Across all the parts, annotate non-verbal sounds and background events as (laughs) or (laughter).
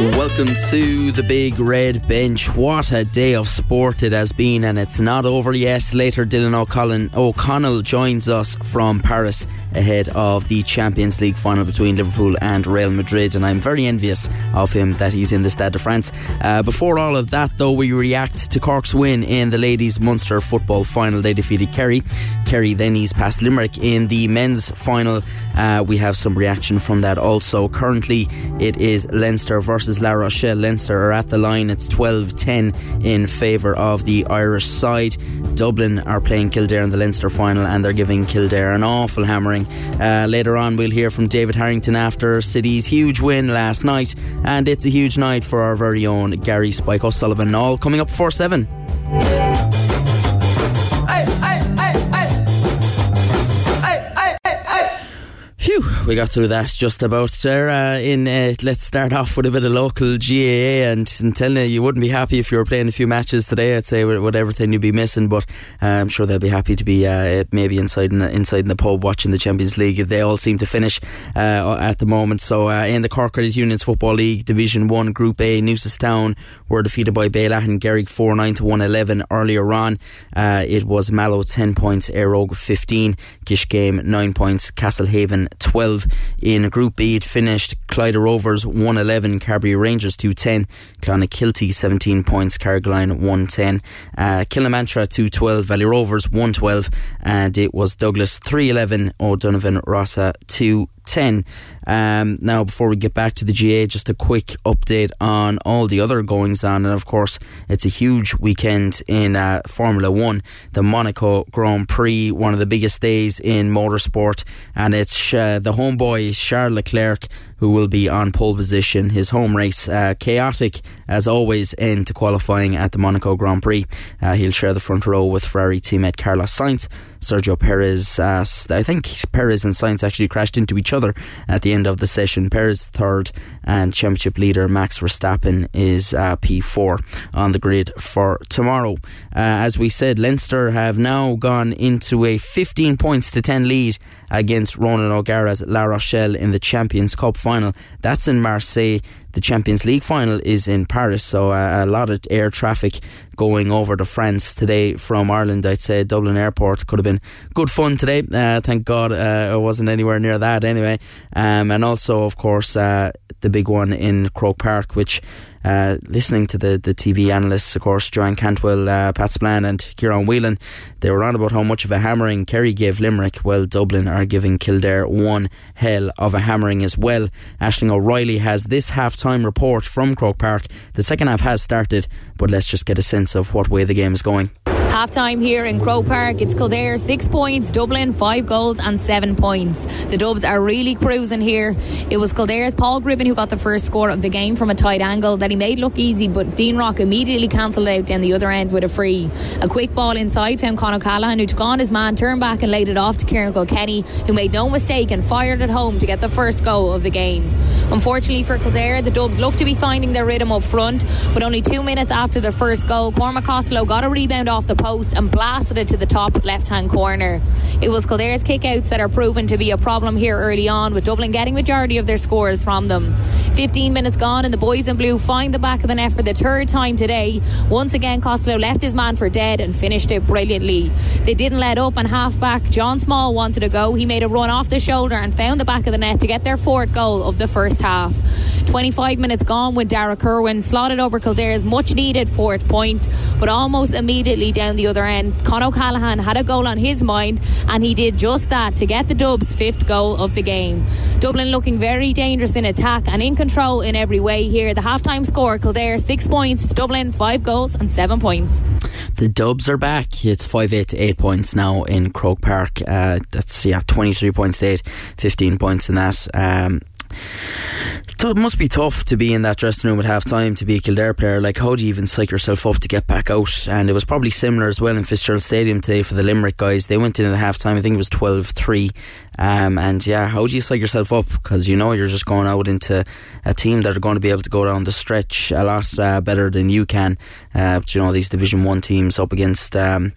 Welcome to the big red bench. What a day of sport it has been, and it's not over yet. Later, Dylan O'Connell, O'Connell joins us from Paris ahead of the Champions League final between Liverpool and Real Madrid, and I'm very envious of him that he's in the Stade de France. Uh, before all of that, though, we react to Cork's win in the ladies' Munster football final. They defeated Kerry. Kerry then eased past Limerick in the men's final. Uh, we have some reaction from that also. Currently, it is Leinster versus versus La Rochelle. Leinster are at the line. It's 12 10 in favour of the Irish side. Dublin are playing Kildare in the Leinster final and they're giving Kildare an awful hammering. Uh, later on, we'll hear from David Harrington after City's huge win last night. And it's a huge night for our very own Gary Spike O'Sullivan. All coming up 4 7. We got through that just about there. Uh, in uh, let's start off with a bit of local GAA, and, and telling you, you wouldn't be happy if you were playing a few matches today. I'd say with, with everything you'd be missing, but uh, I'm sure they'll be happy to be uh, maybe inside in the, inside in the pub watching the Champions League. They all seem to finish uh, at the moment. So uh, in the Cork Credit Unions Football League Division One Group A, Newcestown were defeated by Baylor and Garrick four nine to one eleven earlier on. it was Mallow ten points, Óg fifteen, Kiskeam nine points, Castlehaven 12. In Group B, it finished Clyda Rovers 111, Carbery Rangers 210, Clonakilty 17 points, Carrigaline 110, uh, Kilnamartyra 212, Valley Rovers 112, and it was Douglas 311, O'Donovan Rossa 2 10. Um, now, before we get back to the GAA, just a quick update on all the other goings on. And of course, it's a huge weekend in uh, Formula One, the Monaco Grand Prix, one of the biggest days in motorsport. And it's uh, the homeboy, Charles Leclerc, who will be on pole position. His home race, uh, chaotic as always, end to qualifying at the Monaco Grand Prix. Uh, he'll share the front row with Ferrari teammate Carlos Sainz. Sergio Perez, uh, I think Perez and Sainz actually crashed into each other at the end of the session. Perez third, and championship leader Max Verstappen is uh, P4 on the grid for tomorrow. Uh, as we said, Leinster have now gone into a 15 points to 10 lead against Ronan O'Gara's La Rochelle in the Champions Cup final. That's in Marseille. The Champions League final is in Paris, so uh, a lot of air traffic going over to France today from Ireland. I'd say Dublin Airport could have been good fun today. Uh, thank God uh, wasn't anywhere near that anyway. Um, and also, of course, uh, the big one in Croke Park, which uh, listening to the, the TV analysts, of course, Joanne Cantwell, uh, Pat Spillane, and Kieran Whelan, they were on about how much of a hammering Kerry gave Limerick. Well, Dublin are giving Kildare one hell of a hammering as well. Ashling O'Reilly has this half time report from Croke Park. The second half has started, but let's just get a sense of what way the game is going. Half time here in Croke Park. It's Kildare six points, Dublin five goals and seven points. The Dubs are really cruising here. It was Kildare's Paul Cribbin who got the first score of the game from a tight angle that he made look easy, but Dean Rock immediately cancelled out down the other end with a free. A quick ball inside found Con O'Callaghan who took on his man, turned back and laid it off to Kieran Kilkenny who made no mistake and fired it home to get the first goal of the game. Unfortunately for Kildare, the Dubs look to be finding their rhythm up front, but only two minutes after the first goal, Cormac Costello got a rebound off the post and blasted it to the top left hand corner. It was Kildare's kickouts that are proven to be a problem here early on, with Dublin getting majority of their scores from them. 15 minutes gone, and the boys in blue find the back of the net for the third time today. Once again, Costello left his man for dead and finished it brilliantly. They didn't let up, and half back John Small wanted to go. He made a run off the shoulder and found the back of the net to get their fourth goal of the first half. 25 minutes gone when Darragh Kirwan slotted over Kildare's much needed fourth point, but almost immediately down the other end, Con O'Callaghan had a goal on his mind, and he did just that to get the Dubs' fifth goal of the game. Dublin looking very dangerous in attack and in control in every way here. The half-time score, Kildare six points, Dublin five goals and seven points. The Dubs are back. It's 5 8 8 points now in Croke Park. Uh, that's, yeah, 23 points to 8, 15 points in that. Um, it must be tough to be in that dressing room at half time to be a Kildare player. Like, how do you even psych yourself up to get back out? And it was probably similar as well in Fitzgerald Stadium today for the Limerick guys. They went in at half time, I think it was 12 3. Um, and yeah, how do you set yourself up? Because you know you're just going out into a team that are going to be able to go down the stretch a lot uh, better than you can. Uh, but you know, these Division 1 teams up against, um,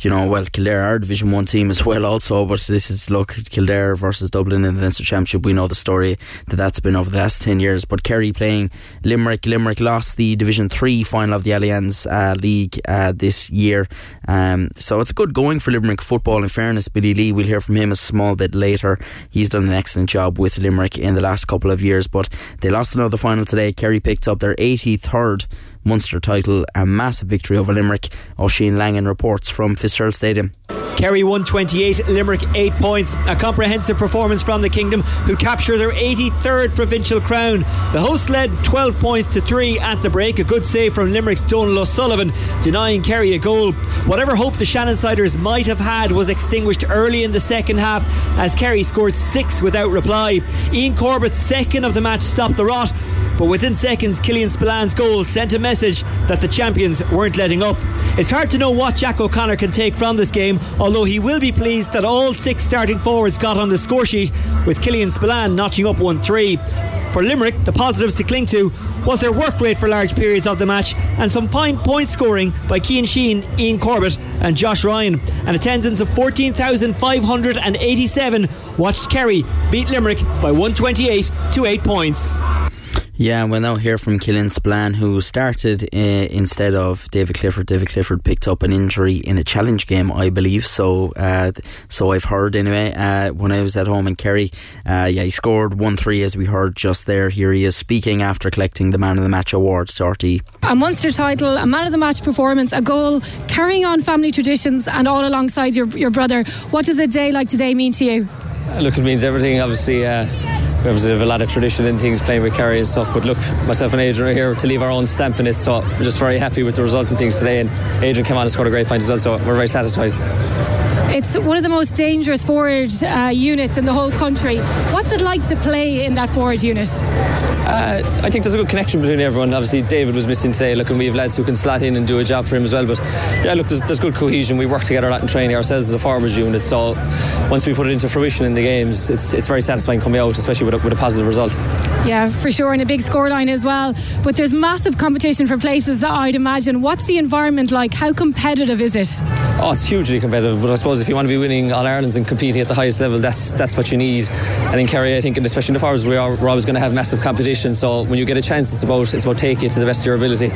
you know, well, Kildare are Division 1 team as (laughs) well, also. But this is, look, Kildare versus Dublin in the Leinster Championship. We know the story that that's been over the last 10 years. But Kerry playing Limerick. Limerick lost the Division 3 final of the Allianz uh, League uh, this year. Um, so it's a good going for Limerick football. In fairness, Billy Lee, we'll hear from him a small bit later. He's done an excellent job with Limerick in the last couple of years, but they lost another final today. Kerry picked up their 83rd Munster title, a massive victory over Limerick. Oisin Langan reports from Fitzgerald Stadium. Kerry 128, Limerick 8 points. A comprehensive performance from the Kingdom, who capture their 83rd provincial crown. The hosts led 12 points to 3 at the break. A good save from Limerick's Donal O'Sullivan, denying Kerry a goal. Whatever hope the Shannon Shannonsiders might have had was extinguished early in the second half as Kerry scored 6 without reply. Ian Corbett's second of the match stopped the rot, but within seconds, Killian Spillane's goal sent a message that the champions weren't letting up. It's hard to know what Jack O'Connor can take from this game, although he will be pleased that all six starting forwards got on the score sheet, with Killian Spillane notching up 1 3. For Limerick, the positives to cling to was their work rate for large periods of the match and some fine point scoring by Cian Sheehan, Ian Corbett, and Josh Ryan. An attendance of 14,587 watched Kerry beat Limerick by 128 to 8 points. Yeah, we'll now hear from Killian Spillane, who started uh, instead of David Clifford. David Clifford picked up an injury in a challenge game, I believe. So, uh, so I've heard anyway. Uh, when I was at home in Kerry, uh, yeah, he scored one three as we heard just there. Here he is speaking after collecting the Man of the Match award. Sorty. A Munster title, a Man of the Match performance, a goal, carrying on family traditions, and all alongside your your brother. What does a day like today mean to you? Look, it means everything. Obviously uh, we obviously have a lot of tradition in things playing with Kerry and stuff. But look, myself and Adrian are here to leave our own stamp in it. So we're just very happy with the result and things today. And Adrian came on and scored a great find as well. So we're very satisfied. It's one of the most dangerous forward uh, units in the whole country. What's it like to play in that forward unit? Uh, I think there's a good connection between everyone. Obviously, David was missing today. Look, and we have lads who can slot in and do a job for him as well. But yeah, look, there's, there's good cohesion. We work together a lot in training ourselves as a forwards unit. So once we put it into fruition in the games, it's it's very satisfying coming out, especially with a, with a positive result. Yeah, for sure, and a big scoreline as well. But there's massive competition for places, I'd imagine. What's the environment like? How competitive is it? Oh, it's hugely competitive. But I suppose if you want to be winning All Ireland's and competing at the highest level, that's that's what you need. And in Kerry, I think, and especially in the forwards, we are, we're always going to have massive competition. So when you get a chance, it's about it's about taking it to the best of your ability.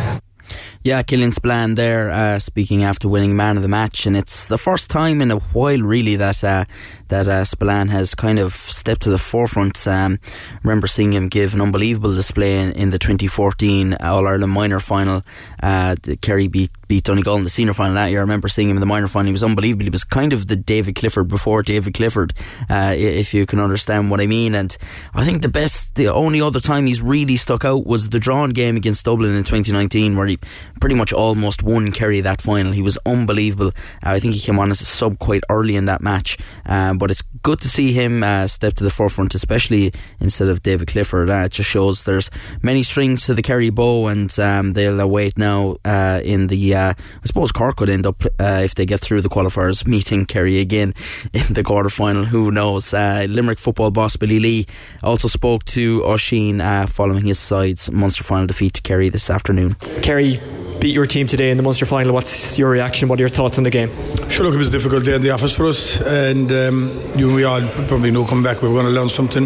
Yeah, Killian Spillane there uh, speaking after winning man of the match, and it's the first time in a while, really, that uh, that uh, Spillane has kind of stepped to the forefront. Um, remember seeing him give an unbelievable display in, in the 2014 All Ireland minor final. Uh, Kerry beat beat Donegal in the senior final that year. I remember seeing him in the minor final. He was unbelievable. He was kind of the David Clifford before David Clifford, uh, if you can understand what I mean. And I think the best, the only other time he's really stuck out was the drawn game against Dublin in 2019, where he pretty much almost won Kerry that final. He was unbelievable. Uh, I think he came on as a sub quite early in that match. Um, but it's good to see him uh, step to the forefront, especially instead of David Clifford. Uh, it just shows there's many strings to the Kerry bow, and um, they'll await now uh, in the. Uh, I suppose Cork could end up uh, if they get through the qualifiers meeting Kerry again (laughs) in the quarter final. Who knows? Limerick football boss Billy Lee also spoke to Oisin following his side's Munster final defeat to Kerry this afternoon. Kerry beat your team today in the Munster final. What's your reaction? What are your thoughts on the game? Sure, look, it was a difficult day in the office for us, and um, you and we all probably know coming back we were going to learn something.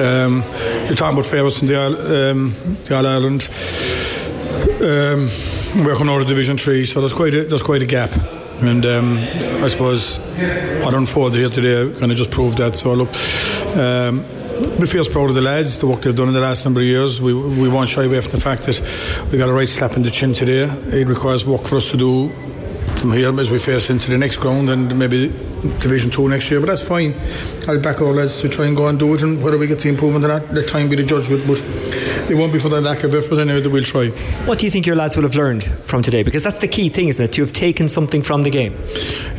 Um, you're talking about favourites in the um, the All Ireland. Um, we're coming out of Division Three, so there's quite a, there's quite a gap. And um, I suppose what unfolded here today kind of just proved that. So look, um, we feel proud of the lads, the work they've done in the last number of years. We, we won't shy away from the fact that we got a right slap in the chin today. It requires work for us to do from here as we face into the next ground and maybe Division 2 next year, but that's fine. I'll back our lads to try and go and do it, and whether we get the improvement or not, let time be the judge with. But it won't be for the lack of effort anyway that we'll try. What do you think your lads will have learned from today? Because that's the key thing, isn't it? To have taken something from the game.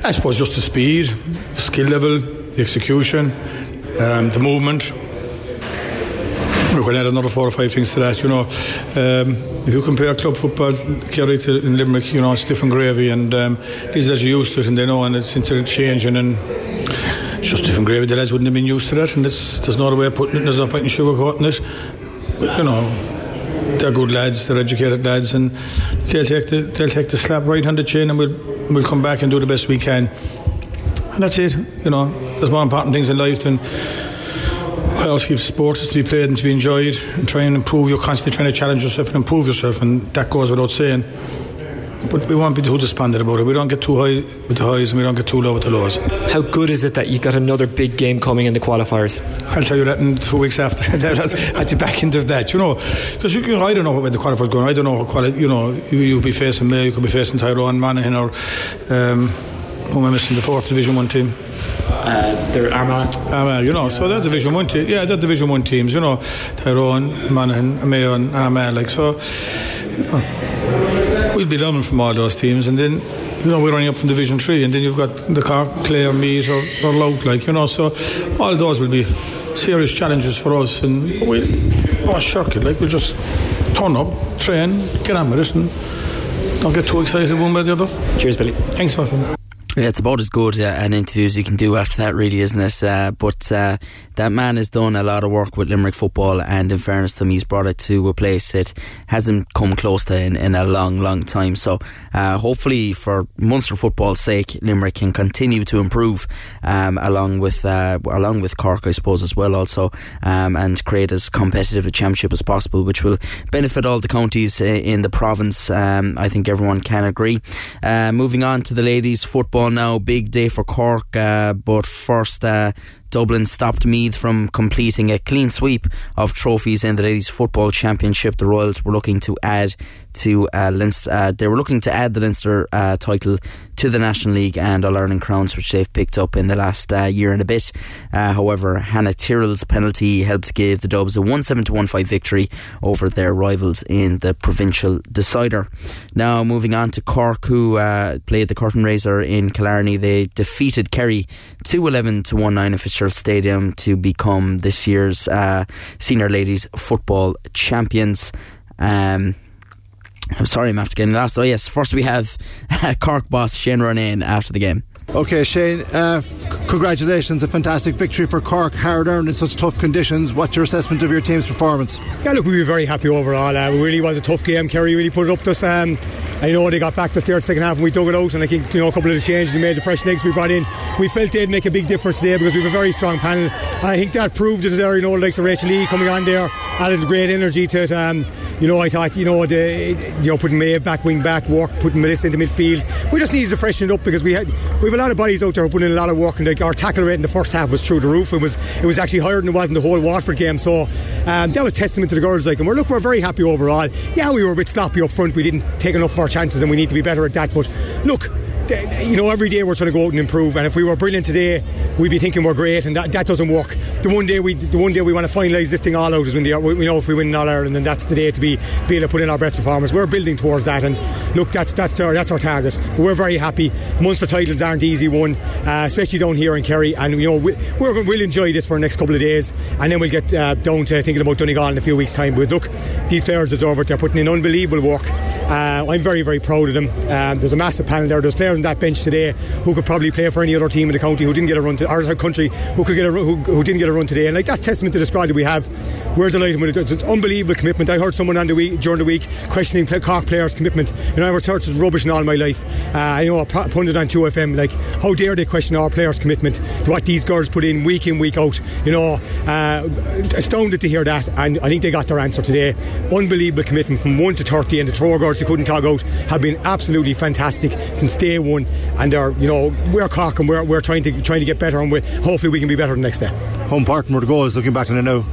I suppose just the speed, the skill level, the execution, um, the movement we're going to add another four or five things to that. You know, um, if you compare club football, Kerry to in Limerick, you know, it's different gravy, and um, these lads are used to it, and they know, and it's into changing and. It's just different gravy. The lads wouldn't have been used to that, and there's no other way of putting it. There's no point in sugarcoating it. But, you know, they're good lads, they're educated lads, and they'll take the they'll take the slap right on the chin, and we'll we'll come back and do the best we can. And that's it. You know, there's more important things in life than well, keep sports is to be played and to be enjoyed, and try and improve. You're constantly trying to challenge yourself and improve yourself, and that goes without saying. But we won't be too despondent about it. We don't get too high with the highs and we don't get too low with the lows. How good is it that you got another big game coming in the qualifiers? I'll tell you that in two weeks after. (laughs) At the back end of that, you know, because you, you know, I don't know where the qualifiers going. I don't know what quali- You know, you, you'll be facing May, you could be facing Tyrone, Monaghan, or um, who am I missing? The fourth Division One team. Uh, they're Armagh. Armagh, you know, so they're Division One teams. Yeah, they're Division One teams. You know, Tyrone, Monaghan, Mayo, and Armagh. Like so. You know, we'll be learning from all those teams, and then you know we're running up from Division Three, and then you've got the Cork, Clare, Meath, or, or Louth, like you know. So all those will be serious challenges for us, and we, oh, shirk it. Like we'll just turn up, train, get on with it, and don't get too excited one way or the other. Cheers, Billy. Thanks, Fashion. It's about as good uh, an interview as you can do after that, really, isn't it? Uh, but uh, that man has done a lot of work with Limerick football, and in fairness to him, he's brought it to a place that hasn't come close to in, in a long, long time. So, uh, hopefully, for Munster football's sake, Limerick can continue to improve, um, along with uh, along with Cork, I suppose, as well, also, um, and create as competitive a championship as possible, which will benefit all the counties in the province. Um, I think everyone can agree. Uh, moving on to the ladies' football now. Big day for Cork, uh, but first, uh, Dublin stopped Meath from completing a clean sweep of trophies in the ladies' football championship. The Royals were looking to add to uh, Leinster, uh, they were looking to add the Leinster uh, title to the National League and All Ireland crowns, which they've picked up in the last uh, year and a bit. Uh, however, Hannah Tyrrell's penalty helped give the Dubs a 1 7 1 5 victory over their rivals in the provincial decider. Now, moving on to Cork, who uh, played the curtain raiser in Killarney, they defeated Kerry 2 11 to 1 9 in Fitzgerald Stadium to become this year's uh, senior ladies football champions. Um, I'm sorry, I'm after getting lost. Oh, yes, first we have (laughs) Cork boss Shane Ronayne after the game. Okay, Shane, uh, f- congratulations. A fantastic victory for Cork, hard earned in such tough conditions. What's your assessment of your team's performance? Yeah, look, we were very happy overall. Uh, it really was a tough game. Kerry really put it up to us. Um, I know they got back to start second half and we dug it out. And I think you know a couple of the changes we made, the fresh legs we brought in, we felt they'd make a big difference today because we have a very strong panel. And I think that proved it there. You know, like Rachel Lee coming on there added great energy to it. Um, you know, I thought you know the you know putting May back wing back, work putting Melissa into midfield. We just needed to freshen it up because we had we have a lot of bodies out there who put in a lot of work and like our tackle rate in the first half was through the roof. It was it was actually higher than it was in the whole Waterford game. So um, that was testament to the girls. Like, and we're look, we're very happy overall. Yeah, we were a bit sloppy up front. We didn't take enough of our chances, and we need to be better at that. But look you know, every day we're trying to go out and improve. And if we were brilliant today, we'd be thinking we're great, and that, that doesn't work. The one day we, the one day we want to finalise this thing all out is when the, we know if we win All Ireland, then that's the day to be be able to put in our best performance. We're building towards that, and look, that's that's our that's our target. But we're very happy. Munster titles aren't easy won, uh, especially down here in Kerry, and you know we, we're we'll enjoy this for the next couple of days, and then we'll get uh, down to thinking about Donegal in a few weeks' time. But look, these players deserve it. They're putting in unbelievable work. Uh, I'm very very proud of them. Um, there's a massive panel there. There's players on that bench today who could probably play for any other team in the county who didn't get a run to our country who could get a who, who didn't get a run today. And like that's testament to the squad that we have. We're delighted with it. It's, unbelievable commitment. I heard someone on the week during the week questioning Cork players commitment. You know I've heard such rubbish in all my life. Uh, you know a pundit on 2FM like how dare they question our players commitment to what these girls put in week in week out? You know uh, astounded to hear that and I think they got their answer today. Unbelievable commitment from 1 to 30 and the throw girls who couldn't tog out have been absolutely fantastic since day one and they're you know we're Cork and we're, we're trying to trying to get better and we, hopefully we can be better the next day. Home important were the goals looking back on it now.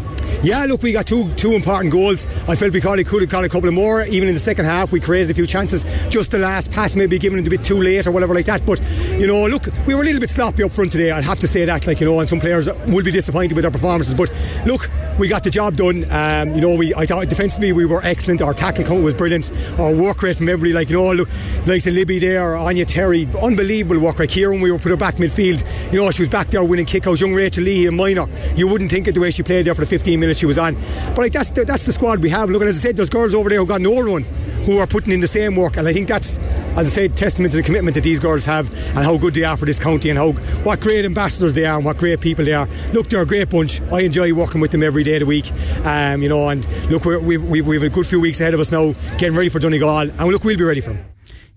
Yeah, look, we got two two important goals. I felt we could have got a couple of more. Even in the second half, we created a few chances. Just the last pass maybe given it a bit too late or whatever like that. But you know, look, we were a little bit sloppy up front today. I'd have to say that. Like you know, and some players will be disappointed with their performances. But look, we got the job done. Um, you know, we I thought defensively we were excellent. Our tackle count was brilliant. Our work rate from everybody, like you know, look, like Libby there, Anya Terry, unbelievable work rate. Kieran, we were put her back midfield. You know, she was back there winning kickouts. Young Rachel Lee, a minor. You wouldn't think it the way she played there for the 15 minutes she was on. But like that's the, that's the squad we have. Look, as I said, there's girls over there who got no run who are putting in the same work, and I think that's, as I said, testament to the commitment that these girls have and how good they are for this county and how what great ambassadors they are and what great people they are. Look, they're a great bunch. I enjoy working with them every day of the week, um, you know. And look, we've, we've, we've a good few weeks ahead of us now, getting ready for Donegal, and look, we'll be ready for them.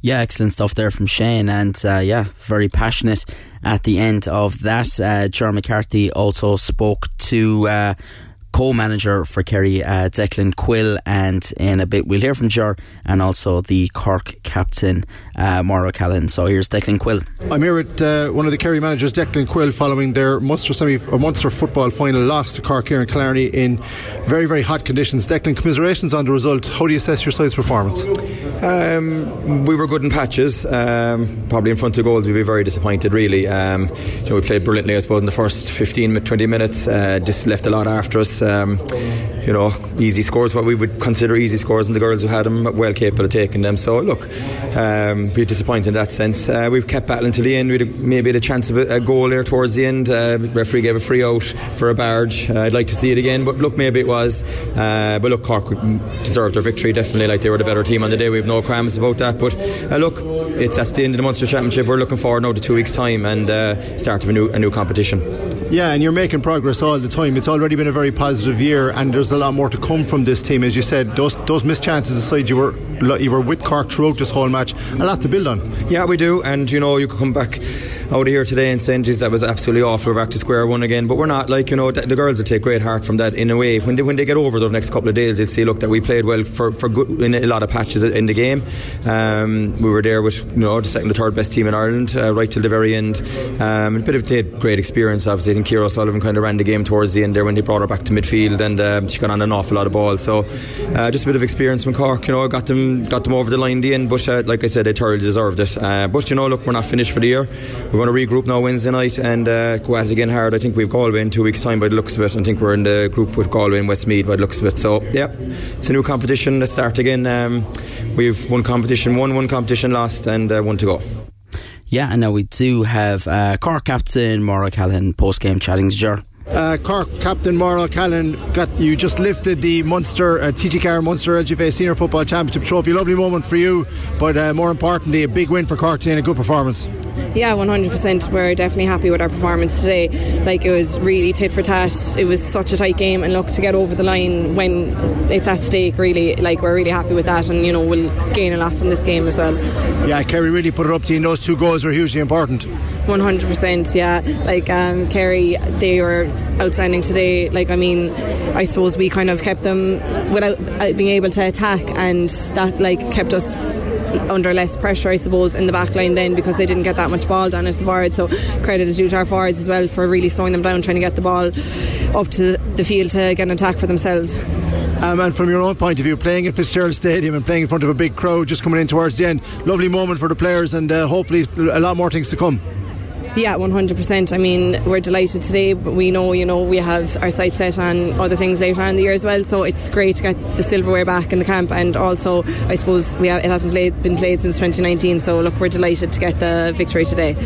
Yeah, excellent stuff there from Shane, and uh, yeah, very passionate at the end of that. Uh, McCarthy also spoke to. Uh, co-manager for Kerry, uh, Declan Quill, and in a bit we'll hear from Ger and also the Cork captain, uh, Maura Callan. So here's Declan Quill. I'm here with uh, one of the Kerry managers, Declan Quill, following their Munster semi, uh, Munster football final loss to Cork here in Killarney in very very hot conditions. Declan, commiserations on the result. How do you assess your side's performance? Um, we were good in patches. Um, probably in front of goals, we'd be very disappointed. Really, um, you know, we played brilliantly. I suppose in the first 15, 20 minutes, uh, just left a lot after us. Um, you know, easy scores, what we would consider easy scores, and the girls who had them well capable of taking them. So look, um, be disappointed in that sense. Uh, we've kept battling to the end. We had maybe a chance of a, a goal there towards the end. Uh, referee gave a free out for a barge. Uh, I'd like to see it again, but look, maybe it was. Uh, but look, Cork deserved their victory definitely. Like they were the better team on the day. We've no qualms about that. But uh, look, it's at the end of the Munster Championship. We're looking forward now to two weeks' time and start of a new a new competition. Yeah, and you're making progress all the time. It's already been a very positive year, and there's a lot more to come from this team. As you said, those those missed chances aside, you were you were with Cork throughout this whole match. A lot to build on. Yeah, we do, and you know, you come back out here today and saying, "Geez, that was absolutely awful. We're back to square one again." But we're not. Like you know, the, the girls will take great heart from that in a way. When they when they get over the next couple of days, they'll see, look, that we played well for, for good in a lot of patches in the game. Um, we were there with you know the second, the third best team in Ireland uh, right till the very end. Um, a bit of they had great experience. Obviously, think Kira Sullivan kind of ran the game towards the end there when they brought her back to midfield, and um, she got on an awful lot of balls. So uh, just a bit of experience from Cork. You know, got them got them over the line in the end. But uh, like I said, they thoroughly deserved it. Uh, but you know, look, we're not finished for the year. We're going to regroup now Wednesday night and uh, go at it again hard. I think we've Galway in two weeks' time by the looks of it. I think we're in the group with Galway and Westmeath by the looks of it. So yeah, it's a new competition. Let's start again. Um, we've one competition, won one competition lost, and uh, one to go. Yeah, and now we do have uh, captain Maura Callan post game chatting to. Uh, Cork captain Maura Callan got you just lifted the Munster uh, TG4 Munster LGFA Senior Football Championship trophy. Lovely moment for you, but uh, more importantly, a big win for Cork today and a good performance. Yeah, 100%. We're definitely happy with our performance today. Like it was really tit for tat. It was such a tight game, and look to get over the line when it's at stake. Really, like we're really happy with that, and you know we'll gain a lot from this game as well. Yeah, Kerry really put it up to you. And those two goals were hugely important. 100%. Yeah, like um, Kerry, they were outstanding today. Like I mean, I suppose we kind of kept them without uh, being able to attack, and that like kept us under less pressure, I suppose, in the back line then because they didn't get that much ball down at the forwards. So credit is due to our forwards as well for really slowing them down, trying to get the ball up to the field to get an attack for themselves. Um, and from your own point of view, playing at Fitzgerald Stadium and playing in front of a big crowd just coming in towards the end, lovely moment for the players and uh, hopefully a lot more things to come. Yeah, 100%. I mean, we're delighted today, but we know, you know, we have our sights set on other things later on in the year as well. So it's great to get the silverware back in the camp, and also, I suppose, we have, it hasn't played, been played since 2019. So look, we're delighted to get the victory today.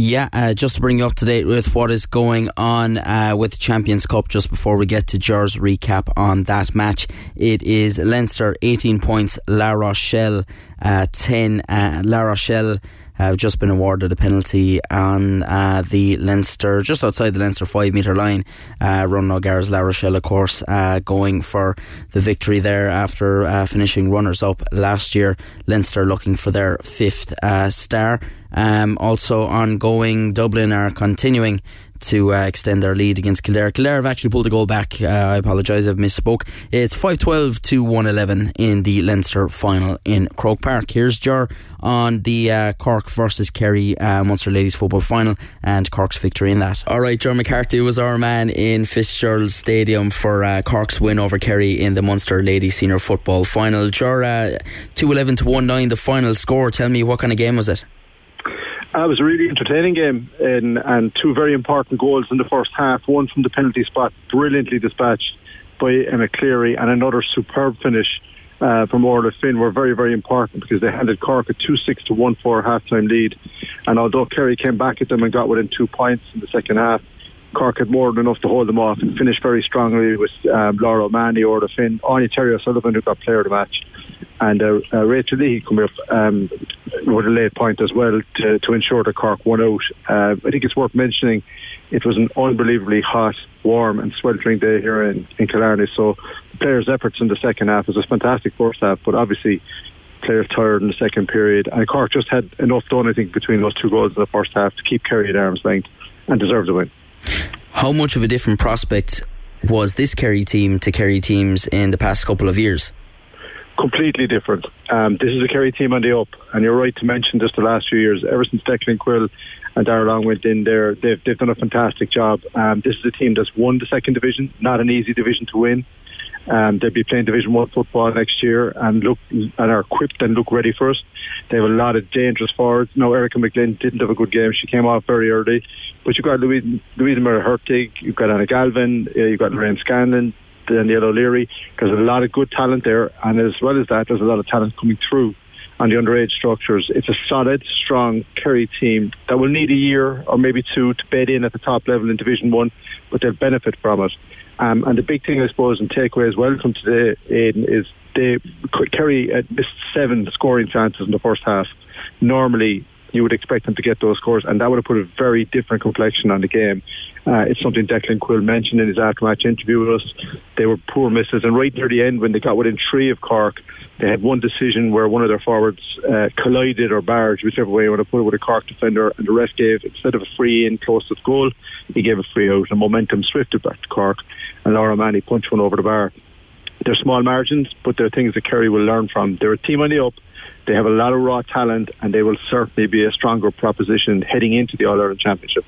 Yeah, uh, just to bring you up to date with what is going on uh, with the Champions Cup just before we get to Ger's recap on that match. It is Leinster 18 points, La Rochelle uh, 10. Uh, La Rochelle have just been awarded a penalty on uh, the Leinster, just outside the Leinster five metre line. Uh, Ron O'Gara's La Rochelle, of course, uh, going for the victory there after uh, finishing runners up last year. Leinster looking for their fifth uh, star. Um, also ongoing, Dublin are continuing to uh, extend their lead against Kildare. Kildare have actually pulled the goal back. Uh, I apologise, I've misspoke. It's 5 12 to 111 in the Leinster final in Croke Park. Here's Ger on the uh, Cork versus Kerry uh, Munster Ladies Football final and Cork's victory in that. Alright, Ger McCarthy was our man in Fitzgerald Stadium for uh, Cork's win over Kerry in the Munster Ladies Senior Football final. Ger, uh, 211 to 1 9, the final score. Tell me, what kind of game was it? It was a really entertaining game in, and two very important goals in the first half. One from the penalty spot, brilliantly dispatched by Emma Cleary, and another superb finish uh, from Orla Finn were very, very important because they handed Cork a 2 6 to 1 4 half time lead. And although Kerry came back at them and got within two points in the second half, Cork had more than enough to hold them off and finished very strongly with um, Laura O'Mahony, Orla Finn, Anya Terry O'Sullivan, who got player of the match, and uh, uh, Rachel Lee come up um, with a late point as well to, to ensure that Cork won out. Uh, I think it's worth mentioning it was an unbelievably hot, warm, and sweltering day here in, in Killarney. So the players' efforts in the second half was a fantastic first half, but obviously players tired in the second period. And Cork just had enough done, I think, between those two goals in the first half to keep Kerry at arm's length and deserve the win. How much of a different prospect was this Kerry team to Kerry teams in the past couple of years? Completely different. Um, this is a Kerry team on the up, and you're right to mention just the last few years. Ever since Declan Quill and Darragh Long went in there, they've, they've done a fantastic job. Um, this is a team that's won the second division, not an easy division to win. Um, they'll be playing Division One football next year and look and are equipped and look ready for us. They have a lot of dangerous forwards. No, Erica McGlynn didn't have a good game; she came off very early. But you've got Louise, Louisa Murray Hurtig, you've got Anna Galvin, uh, you've got Lorraine Scanlon, Danielle O'Leary. There's a lot of good talent there, and as well as that, there's a lot of talent coming through on the underage structures. It's a solid, strong Kerry team that will need a year or maybe two to bed in at the top level in Division One, but they'll benefit from it. Um, and the big thing, I suppose, and takeaway as well from today, Aidan, is they Kerry missed seven scoring chances in the first half. Normally, you would expect them to get those scores, and that would have put a very different complexion on the game. Uh, it's something Declan Quill mentioned in his after-match interview with us. They were poor misses, and right near the end, when they got within three of Cork, they had one decision where one of their forwards uh, collided or barged, whichever way you want to put it, with a Cork defender, and the ref gave, instead of a free in close to the goal, he gave a free out, and momentum swifted back to Cork, and Laura Manny punched one over the bar. They're small margins, but they're things that Kerry will learn from. They're a team on the up. They have a lot of raw talent, and they will certainly be a stronger proposition heading into the All Ireland Championship.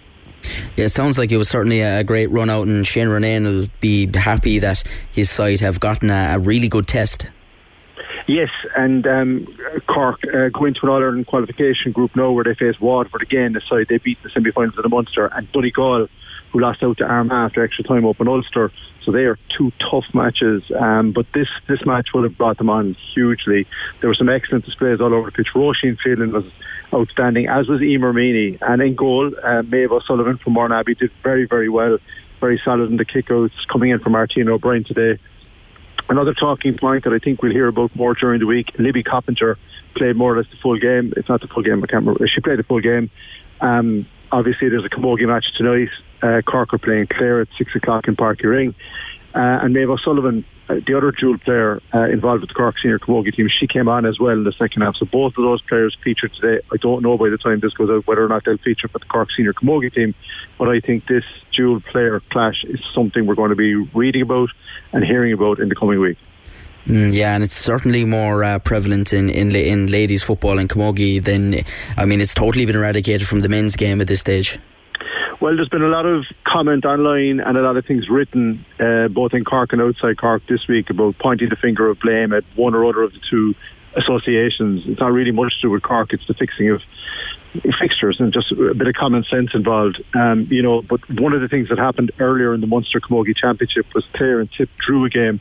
Yeah, it sounds like it was certainly a great run out, and Shane Ronayne will be happy that his side have gotten a, a really good test. Yes, and um, Cork uh, go into an All Ireland qualification group now where they face Waterford again. The side they beat the semi finals of the Munster, and Donegal, who lost out to Armagh after extra time up in Ulster. So they are two tough matches. Um, but this this match would have brought them on hugely. There were some excellent displays all over the pitch. Roisin Phelan was outstanding, as was Emer Meany. And in goal, uh, Maeve O'Sullivan from Mourneabbey did very, very well. Very solid in the kickouts, coming in from Martina O'Brien today. Another talking point that I think we'll hear about more during the week, Libby Coppinger played more or less the full game. It's not the full game, I can't remember. She played the full game. Um, obviously, there's a Camogie match tonight. Uh, Cork are playing Clare at 6 o'clock in Páirc Uí Rinn. Uh, and Maeve O'Sullivan, uh, the other dual player uh, involved with the Cork senior camogie team, she came on as well in the second half. So both of those players featured today. I don't know by the time this goes out whether or not they'll feature for the Cork senior camogie team, but I think this dual player clash is something we're going to be reading about and hearing about in the coming week. Mm, yeah, and it's certainly more uh, prevalent in, in in ladies football and camogie than I mean, it's totally been eradicated from the men's game at this stage. Well, there's been a lot of comment online and a lot of things written, uh, both in Cork and outside Cork this week, about pointing the finger of blame at one or other of the two associations. It's not really much to do with Cork; it's the fixing of fixtures and just a bit of common sense involved. Um, you know, but one of the things that happened earlier in the Munster Camogie Championship was Clare and Tip drew a game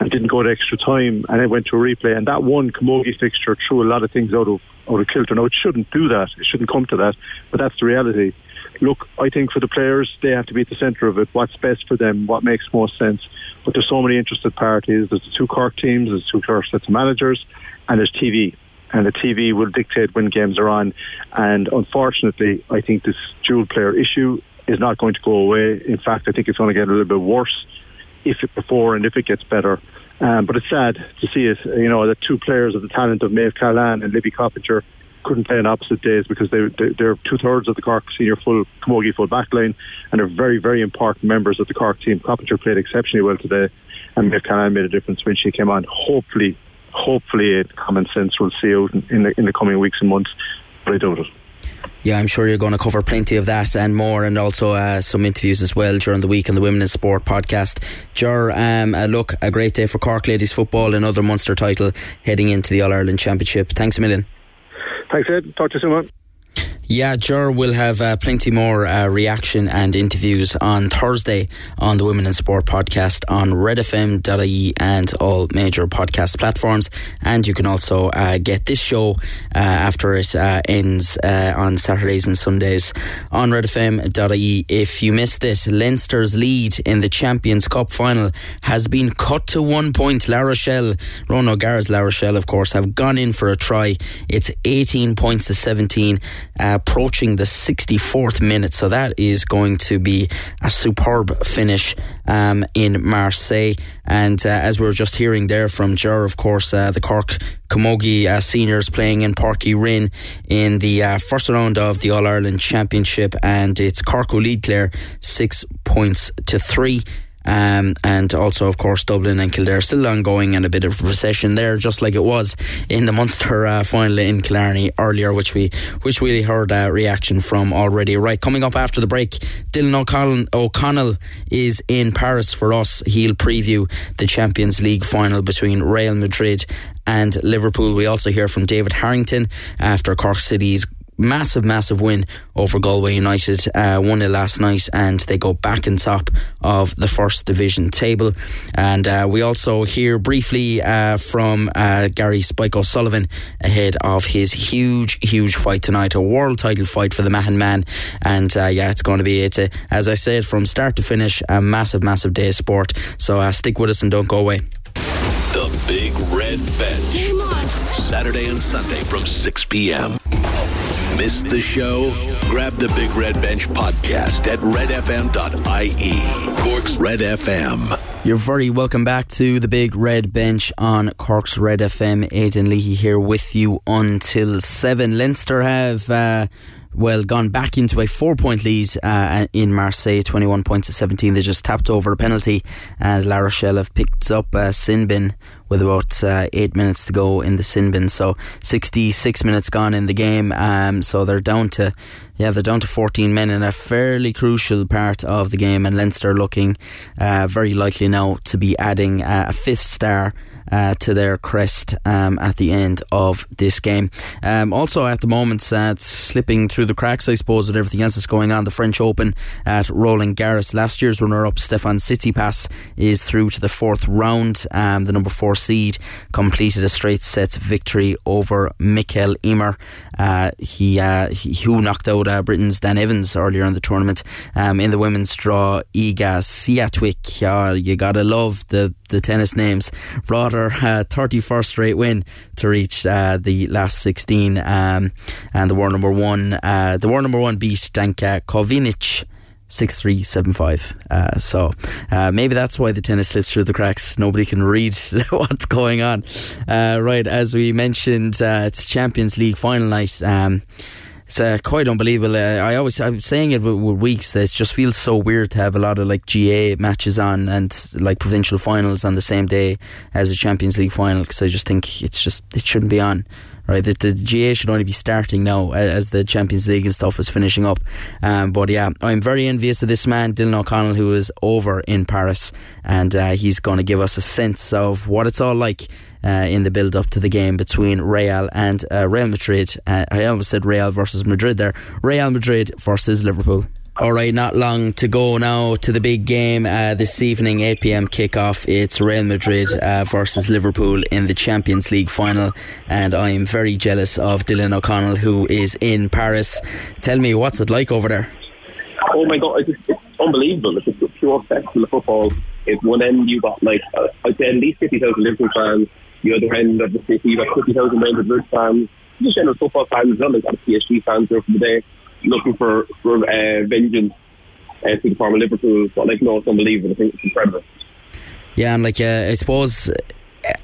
and didn't go to extra time, and it went to a replay. And that one Camogie fixture threw a lot of things out of out of kilter. Now it shouldn't do that; it shouldn't come to that, but that's the reality look, I think for the players, they have to be at the centre of it. What's best for them? What makes most sense? But there's so many interested parties. There's the two Cork teams, there's two Cork sets of managers, and there's TV. And the TV will dictate when games are on. And unfortunately, I think this dual player issue is not going to go away. In fact, I think it's going to get a little bit worse if it before and if it gets better. Um, but it's sad to see it. You know, the two players of the talent of Maeve Cahalane and Libby Coppinger couldn't play on opposite days because they, they are two thirds of the Cork senior full Camogie full back line and are very very important members of the Cork team. Coppinger played exceptionally well today, and Callahan made a difference when she came on. Hopefully, hopefully, common sense will see out in the in the coming weeks and months, but I doubt it. Yeah, I'm sure you're going to cover plenty of that and more, and also uh, some interviews as well during the week on the Women in Sport podcast. Ger, um, uh, look, a great day for Cork ladies football, another Munster title heading into the All Ireland Championship. Thanks a million. Thanks, Ed. Talk to you soon, man. Yeah, Ger will have uh, plenty more uh, reaction and interviews on Thursday on the Women in Sport podcast on redfm.ie and all major podcast platforms. And you can also uh, get this show uh, after it uh, ends uh, on Saturdays and Sundays on redfm.ie. If you missed it, Leinster's lead in the Champions Cup final has been cut to one point. La Rochelle, Ron O'Gara's La Rochelle, of course, have gone in for a try. It's 18 points to 17 approaching the 64th minute. So that is going to be a superb finish um, in Marseille. And uh, as we were just hearing there from Ger, of course, uh, the Cork Camogie uh, seniors playing in Páirc Uí Rinn in the uh, first round of the All Ireland Championship, and it's Cork who Clare six points to three. Um, and also, of course, Dublin and Kildare still ongoing and a bit of recession there, just like it was in the Munster uh, final in Killarney earlier, which we which we heard reaction from already. Right, coming up after the break, Dylan O'Connell, O'Connell is in Paris for us. He'll preview the Champions League final between Real Madrid and Liverpool. We also hear from David Harrington after Cork City's massive, massive win over Galway United, uh, 1 0 last night, and they go back in top of the first division table. And uh, we also hear briefly uh, from uh, Gary Spike O'Sullivan ahead of his huge, huge fight tonight, a world title fight for the Mahon man. And uh, yeah, it's going to be, it's a, as I said, from start to finish, a massive, massive day of sport. So uh, stick with us and don't go away. The Big Red Bench. Saturday and Sunday from 6 p.m. Missed the show? Grab the Big Red Bench podcast at redfm.ie. Cork's Red FM. You're very welcome back to the Big Red Bench on Cork's Red FM. Aidan Leahy here with you until 7. Leinster have. Uh, well, gone back into a four point lead uh, in Marseille, 21 points to 17. They just tapped over a penalty, and La Rochelle have picked up a sin bin with about uh, eight minutes to go in the sin bin. So 66 minutes gone in the game. Um, so they're down to, yeah, they're down to 14 men in a fairly crucial part of the game. And Leinster looking uh, very likely now to be adding uh, a fifth star uh, to their crest um, at the end of this game. Um, also, at the moment, uh, it's slipping through the cracks, I suppose, with everything else that's going on. The French Open at Roland Garros. Last year's runner up, Stefan Tsitsipas, is through to the fourth round. Um, the number four seed completed a straight sets victory over Mikael Ymer. Uh, he, uh, he, who knocked out uh, Britain's Dan Evans earlier in the tournament. Um, in the women's draw, Iga Swiatek. Uh, you gotta love the the tennis names. Brought her uh, 31st straight win to reach uh, the last 16. Um, and the world number one, uh, the world number one beat Danka Kovinic. 6375. Uh, so uh, maybe that's why the tennis slips through the cracks. Nobody can read (laughs) what's going on. Uh, right, as we mentioned, uh, it's Champions League final night. Um, it's uh, quite unbelievable. Uh, I always I'm saying it with, with weeks that it just feels so weird to have a lot of like GAA matches on and like provincial finals on the same day as a Champions League final because I just think it's just it shouldn't be on right? The, the GAA should only be starting now as the Champions League and stuff is finishing up. Um, but yeah, I'm very envious of this man, Dylan O'Connell, who is over in Paris, and uh, he's going to give us a sense of what it's all like. Uh, in the build up to the game between Real and uh, Real Madrid. Uh, I almost said Real versus Madrid there. Real Madrid versus Liverpool. All right, not long to go now to the big game uh, this evening, 8 pm kickoff. It's Real Madrid uh, versus Liverpool in the Champions League final, and I am very jealous of Dylan O'Connell, who is in Paris. Tell me, what's it like over there? Oh my god, it's, it's unbelievable! It's a pure spectacle of football. At one end, you got like I'd say at least fifty thousand Liverpool fans. The other end of the city, you got fifty thousand Real Madrid fans. Just general football fans as well. Like got PSG fans there for the day looking for, for uh, vengeance uh, to the former Liverpool. But like, no, it's unbelievable. I think it's incredible. Yeah, and like uh, I suppose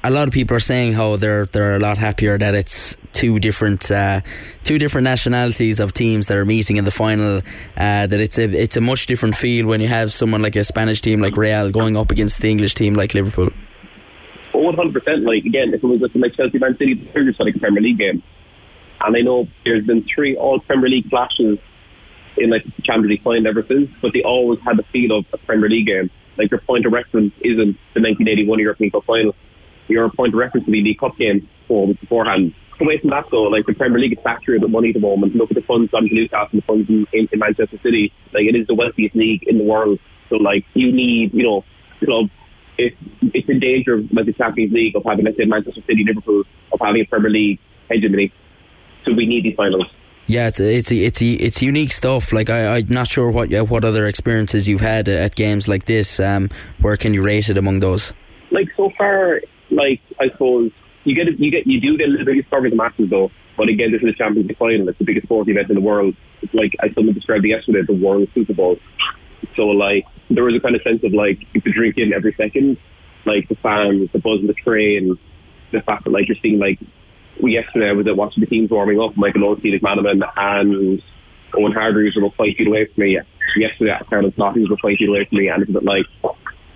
a lot of people are saying how they're they're a lot happier that it's two different uh, two different nationalities of teams that are meeting in the final. Uh, that it's a it's a much different feel when you have someone like a Spanish team like Real going up against the English team like Liverpool. Oh, one hundred percent. Like again, if it was like Chelsea Man City, it's like a Premier League game. And I know there's been three all Premier League clashes in like the Champions League final ever since, but they always had the feel of a Premier League game. Like your point of reference isn't the 1981 European Cup final. Your point of reference to the League Cup game weeks beforehand. away from that though, like the Premier League is saturated with money at the moment. Look at the funds to Newcastle, the funds in, in, in Manchester City. Like it is the wealthiest league in the world. So like you need, you know, club if it's in danger of like the Champions League of having let's say Manchester City, Liverpool, of having a Premier League hegemony. So we need these finals. Yeah, it's it's it's it's unique stuff. Like I, I'm not sure what what other experiences you've had at games like this. Um, where can you rate it among those? Like so far, like I suppose you get you get you do get a little bit of discovery the matches though. But again, this is the Champions League final. It's the biggest sporting event in the world. It's like I someone described it yesterday, the World Super Bowl. So like there was a kind of sense of like you could drink in every second, like the fans, the buzz in the train, the fact that like you're seeing like we yesterday I was at watching the teams warming up, Michael O'Neill, McManaman and Owen Hargreaves were five feet away from me. Yesterday at Carolyn Snotties were five feet away from me and it's like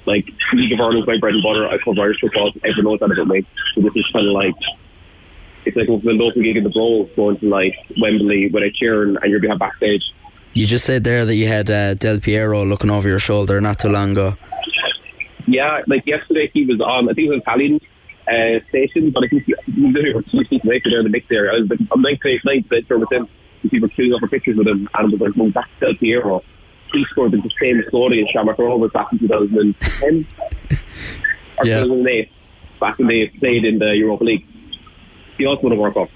like League of Ireland's my bread and butter. I cover Irish football. Everyone knows that about me. So this is kind of like it's like a local gig in the bowl going to like Wembley with a cheering and you'll be backstage. You just said there that you had uh, Del Piero looking over your shoulder not too long ago. Yeah, like yesterday he was on. I think it was Italian uh, station, but I think he, was making in the mix there. I was like, I'm like to night picture with him. People queuing up for pictures with him, and it was like, well, that's Del Piero. He scored the same story in Shamrock Rovers back in 2010 (laughs) or Yeah. 2008, back when they played in the Europa League. He also won a World Cup.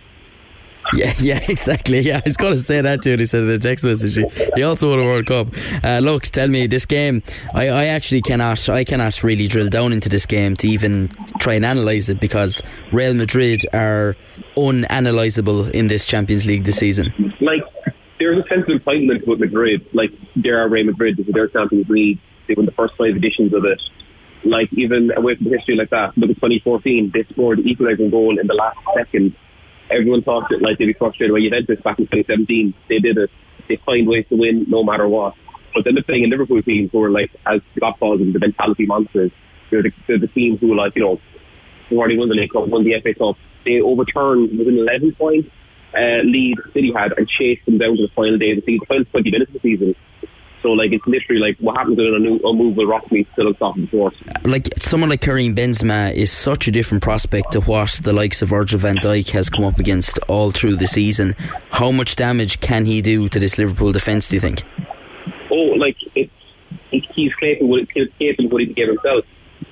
Yeah, (laughs) yeah, exactly. Yeah, I was going to say that too. He said in the text message. He also won a World Cup. Uh, look, tell me this game. I, I actually cannot. I cannot really drill down into this game to even try and analyse it because Real Madrid are unanalyzable in this Champions League this season. like there's a sense of entitlement with Madrid. Like there are Real Madrid, this is their Champions League. They won the first five editions of it. Like even away from history like that, look at 2014, they scored the equalising goal in the last second. Everyone thought that like they'd be frustrated by Juventus back in 2017. They did it. They find ways to win no matter what. But then they're playing a Liverpool team who are like, as Scott calls them, the mentality monsters. They're the, they're the team who like, you know, who already won the League Cup, won the FA Cup. They overturned with an 11 point uh, lead City had and chased them down to the final day of the season, the final 20 minutes of the season. So like it's literally like what happens when an unmovable rock meets still unstoppable force. Like someone like Karim Benzema is such a different prospect to what the likes of Virgil van Dijk has come up against all through the season. How much damage can he do to this Liverpool defence? Do you think? oh, like it's he- he's capable, he's capable of what he can give himself.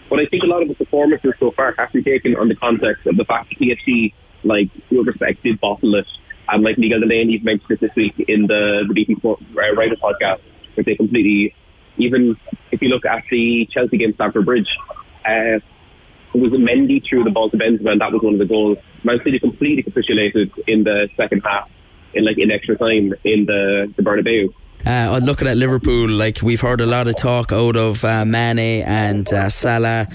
But I think a lot of the performances so far have to be taken on the context of the fact that PSG, like, with respect, did bottle it. And like Miguel Delaney mentioned it this week in the, the Sport uh, Writer podcast, they completely, even if you look at the Chelsea game Stamford Bridge, uh, it was Mendy threw the ball to Benzema and that was one of the goals. Man City completely capitulated in the second half, in like in extra time in the, the Bernabeu. Uh, looking at Liverpool, like we've heard a lot of talk out of uh, Mane and uh, Salah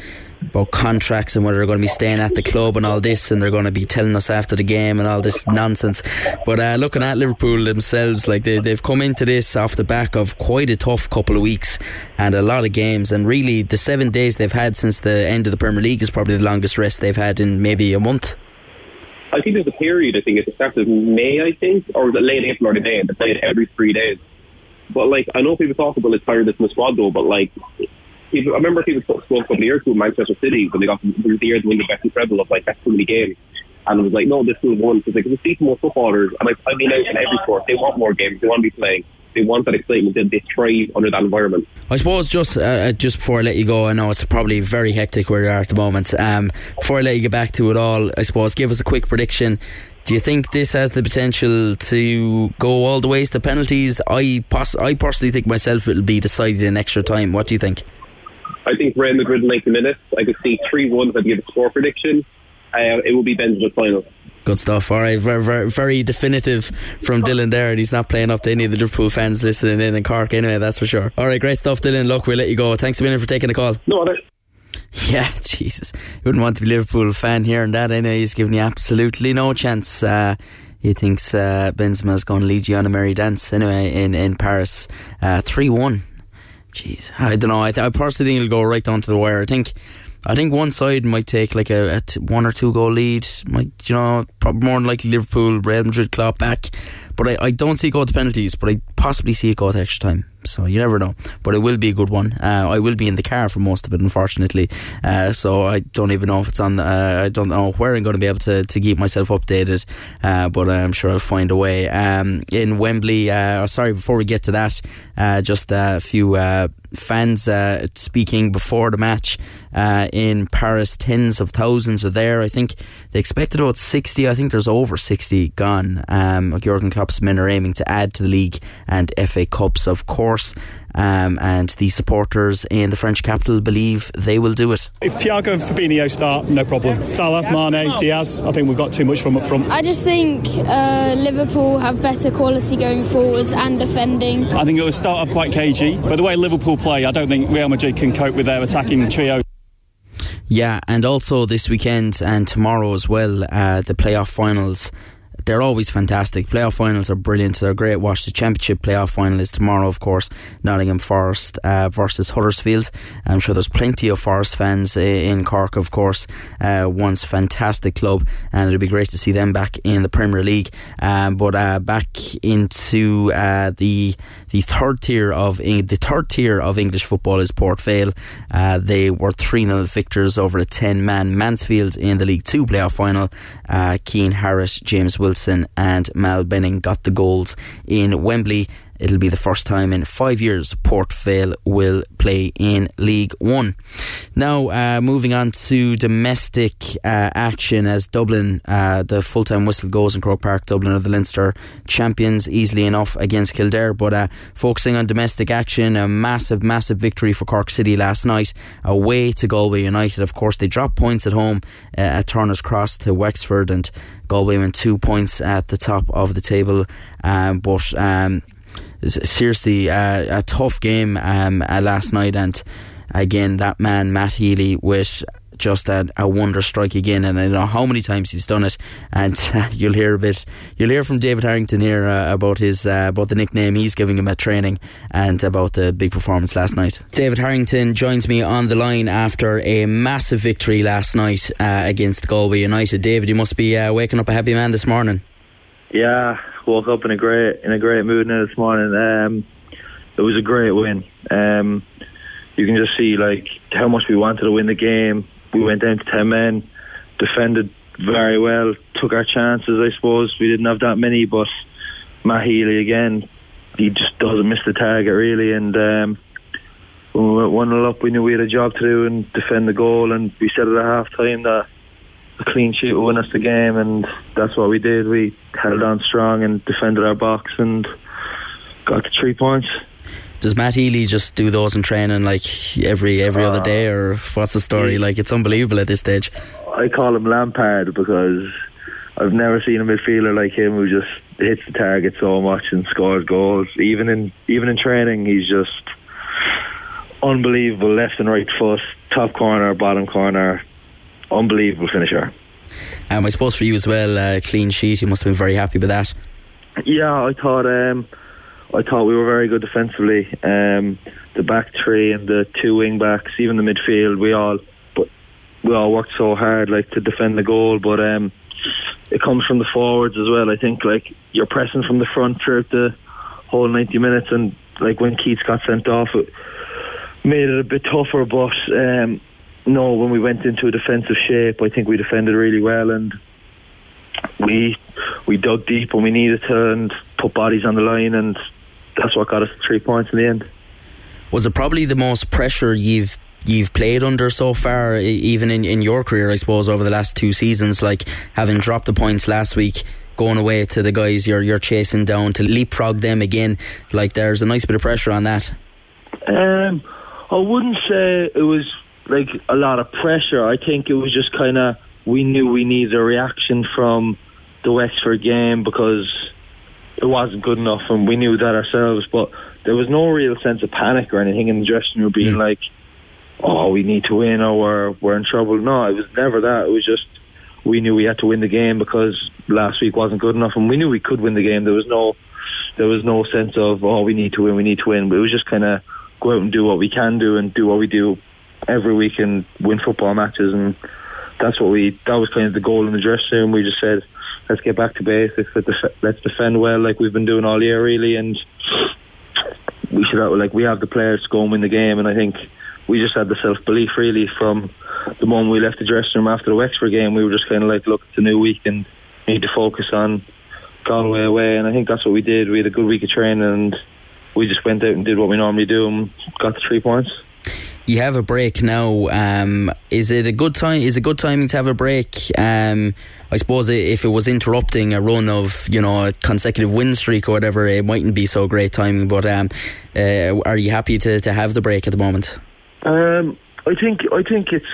about contracts and whether they're going to be staying at the club and all this, and they're going to be telling us after the game and all this nonsense. But uh, looking at Liverpool themselves, like they, they've come into this off the back of quite a tough couple of weeks and a lot of games, and really the seven days they've had since the end of the Premier League is probably the longest rest they've had in maybe a month. I think there's a period, I think it started in May, I think, or was it late April or May, and they played every three days. But like, I know people talk about like tiredness in the squad though, but like, I remember people spoke spoke a couple of years ago in Manchester City when they got the year they won the best treble of like that's too many games. And it was like, no, this is one. Because like, see more footballers, and like, I mean, out in every sport, they want more games, they want to be playing, they want that excitement, they, thrive under that environment. I suppose just uh, just before I let you go, I know it's probably very hectic where you are at the moment. Um, before I let you get back to it all, I suppose give us a quick prediction. Do you think this has the potential to go all the ways to penalties? I pos- I personally think myself it'll be decided in extra time. What do you think? I think Real Madrid will make the minutes. I could see 3 1 if I give a score prediction. Uh, it will be Benzema's final. Good stuff. All right, very, very, very definitive from Dylan there, and he's not playing up to any of the Liverpool fans listening in in Cork anyway. That's for sure. All right, great stuff, Dylan. Look, we'll let you go. Thanks a million for taking the call. No other. Yeah, (laughs) Jesus. You wouldn't want to be a Liverpool fan hearing that. I know he's giving you absolutely no chance. Uh, he thinks uh, Benzema's going to lead you on a merry dance anyway in, in Paris. Uh, 3 1. Jeez. I don't know. I, th- I personally think it'll go right down to the wire. I think. I think one side might take like a, a t- one or two goal lead. Might you know more than likely Liverpool, Real Madrid claw back. But I, I don't see it go to penalties. But I possibly see it go to extra time. So you never know, but it will be a good one. Uh, I will be in the car for most of it, unfortunately. Uh, so I don't even know if it's on. Uh, I don't know where I'm going to be able to, to keep myself updated, uh, but I'm sure I'll find a way. Um, in Wembley, uh, sorry, before we get to that, uh, just a few fans uh, speaking before the match uh, in Paris. Tens of thousands are there. I think they expected about 60. I think there's over 60 gone. Um, Jurgen Klopp's men are aiming to add to the league and FA Cups, of course. Um, and the supporters in the French capital believe they will do it. If Thiago and Fabinho start, no problem. Salah, Mane, Diaz, I think we've got too much from up front. I just think uh, Liverpool have better quality going forwards and defending. I think it will start off quite cagey, but the way Liverpool play, I don't think Real Madrid can cope with their attacking trio. Yeah, and also this weekend and tomorrow as well, uh, the playoff finals they're always fantastic. Playoff finals are brilliant. So They're great watch. The championship playoff final is tomorrow, of course. Nottingham Forest uh, versus Huddersfield. I'm sure there's plenty of Forest fans uh, in Cork, of course. Uh, once fantastic club, and it'll be great to see them back in the Premier League. Um, but uh, back into uh, the the third tier of the third tier of English football is Port Vale. Uh, they were three 0 victors over a ten man Mansfield in the League Two playoff final. Kian Harratt, James Wilson. And Mal Benning got the goals in Wembley. It'll be the first time in five years Port Vale will play in League One. Now, uh, moving on to domestic uh, action as Dublin, uh, the full time whistle goes in Croke Park. Dublin are the Leinster champions easily enough against Kildare. But uh, focusing on domestic action, a massive, massive victory for Cork City last night away to Galway United. Of course, they dropped points at home uh, at Turner's Cross to Wexford and Galway went two points at the top of the table. Um, but um, seriously, a tough game um, uh, last night, and again, that man Matt Healy with just a, a wonder strike again, and I don't know how many times he's done it. And (laughs) uh, you'll hear a bit, you'll hear from David Harrington here uh, about his uh, about the nickname he's giving him at training, and about the big performance last night. David Harrington joins me on the line after a massive victory last night uh, against Galway United. David, you must be uh, waking up a happy man this morning. Yeah, woke up in a great in a great mood now this morning. Um, it was a great win. Um, you can just see like how much we wanted to win the game. We went down to ten men, defended very well, took our chances. I suppose we didn't have that many, but Healy again, he just doesn't miss the target really. And um, when we went one 0 up, we knew we had a job to do and defend the goal. And we said at half time that a clean sheet would win us the game, and that's what we did. We held on strong and defended our box and got the three points. Does Matt Healy just do those in training like every every uh, other day, or what's the story? Like it's unbelievable at this stage. I call him Lampard because I've never seen a midfielder like him who just hits the target so much and scores goals. Even in even in training, he's just unbelievable. Left and right foot, top corner, bottom corner, unbelievable finisher. Um, I suppose for you as well, uh, clean sheet. You must have been very happy with that. Yeah, I thought um, I thought we were very good defensively. Um, the back three and the two wing backs, even the midfield, we all but we all worked so hard like to defend the goal. But um, it comes from the forwards as well. I think like you're pressing from the front throughout the whole 90 minutes, and like when Keats got sent off, it made it a bit tougher. But um, no, when we went into a defensive shape, I think we defended really well and we we dug deep when we needed to and put bodies on the line and that's what got us three points in the end. Was it probably the most pressure you've you've played under so far, even in, in your career, I suppose, over the last two seasons, like having dropped the points last week, going away to the guys you're you're chasing down to leapfrog them again, like there's a nice bit of pressure on that. Um, I wouldn't say it was like a lot of pressure. I think it was just kind of we knew we needed a reaction from the Wexford game because it wasn't good enough, and we knew that ourselves. But there was no real sense of panic or anything in the dressing room, being like, "Oh, we need to win," or "We're we're in trouble." No, it was never that. It was just we knew we had to win the game because last week wasn't good enough, and we knew we could win the game. There was no there was no sense of oh, we need to win, we need to win. But it was just kind of go out and do what we can do and do what we do every week and win football matches, and that's what we. That was kind of the goal in the dressing room. We just said, let's get back to basics. Let's defend well, like we've been doing all year, really, and we should have, like we have the players to go and win the game, and I think we just had the self belief really from the moment we left the dressing room after the Wexford game. We were just kind of like, look, it's a new week and we need to focus on Galway away, and I think that's what we did. We had a good week of training, and we just went out and did what we normally do and got the three points. You have a break now. Um, is it a good time? Is it good timing to have a break? Um, I suppose if it was interrupting a run of you know a consecutive win streak or whatever, it mightn't be so great timing. But um, uh, are you happy to, to have the break at the moment? Um, I think I think it's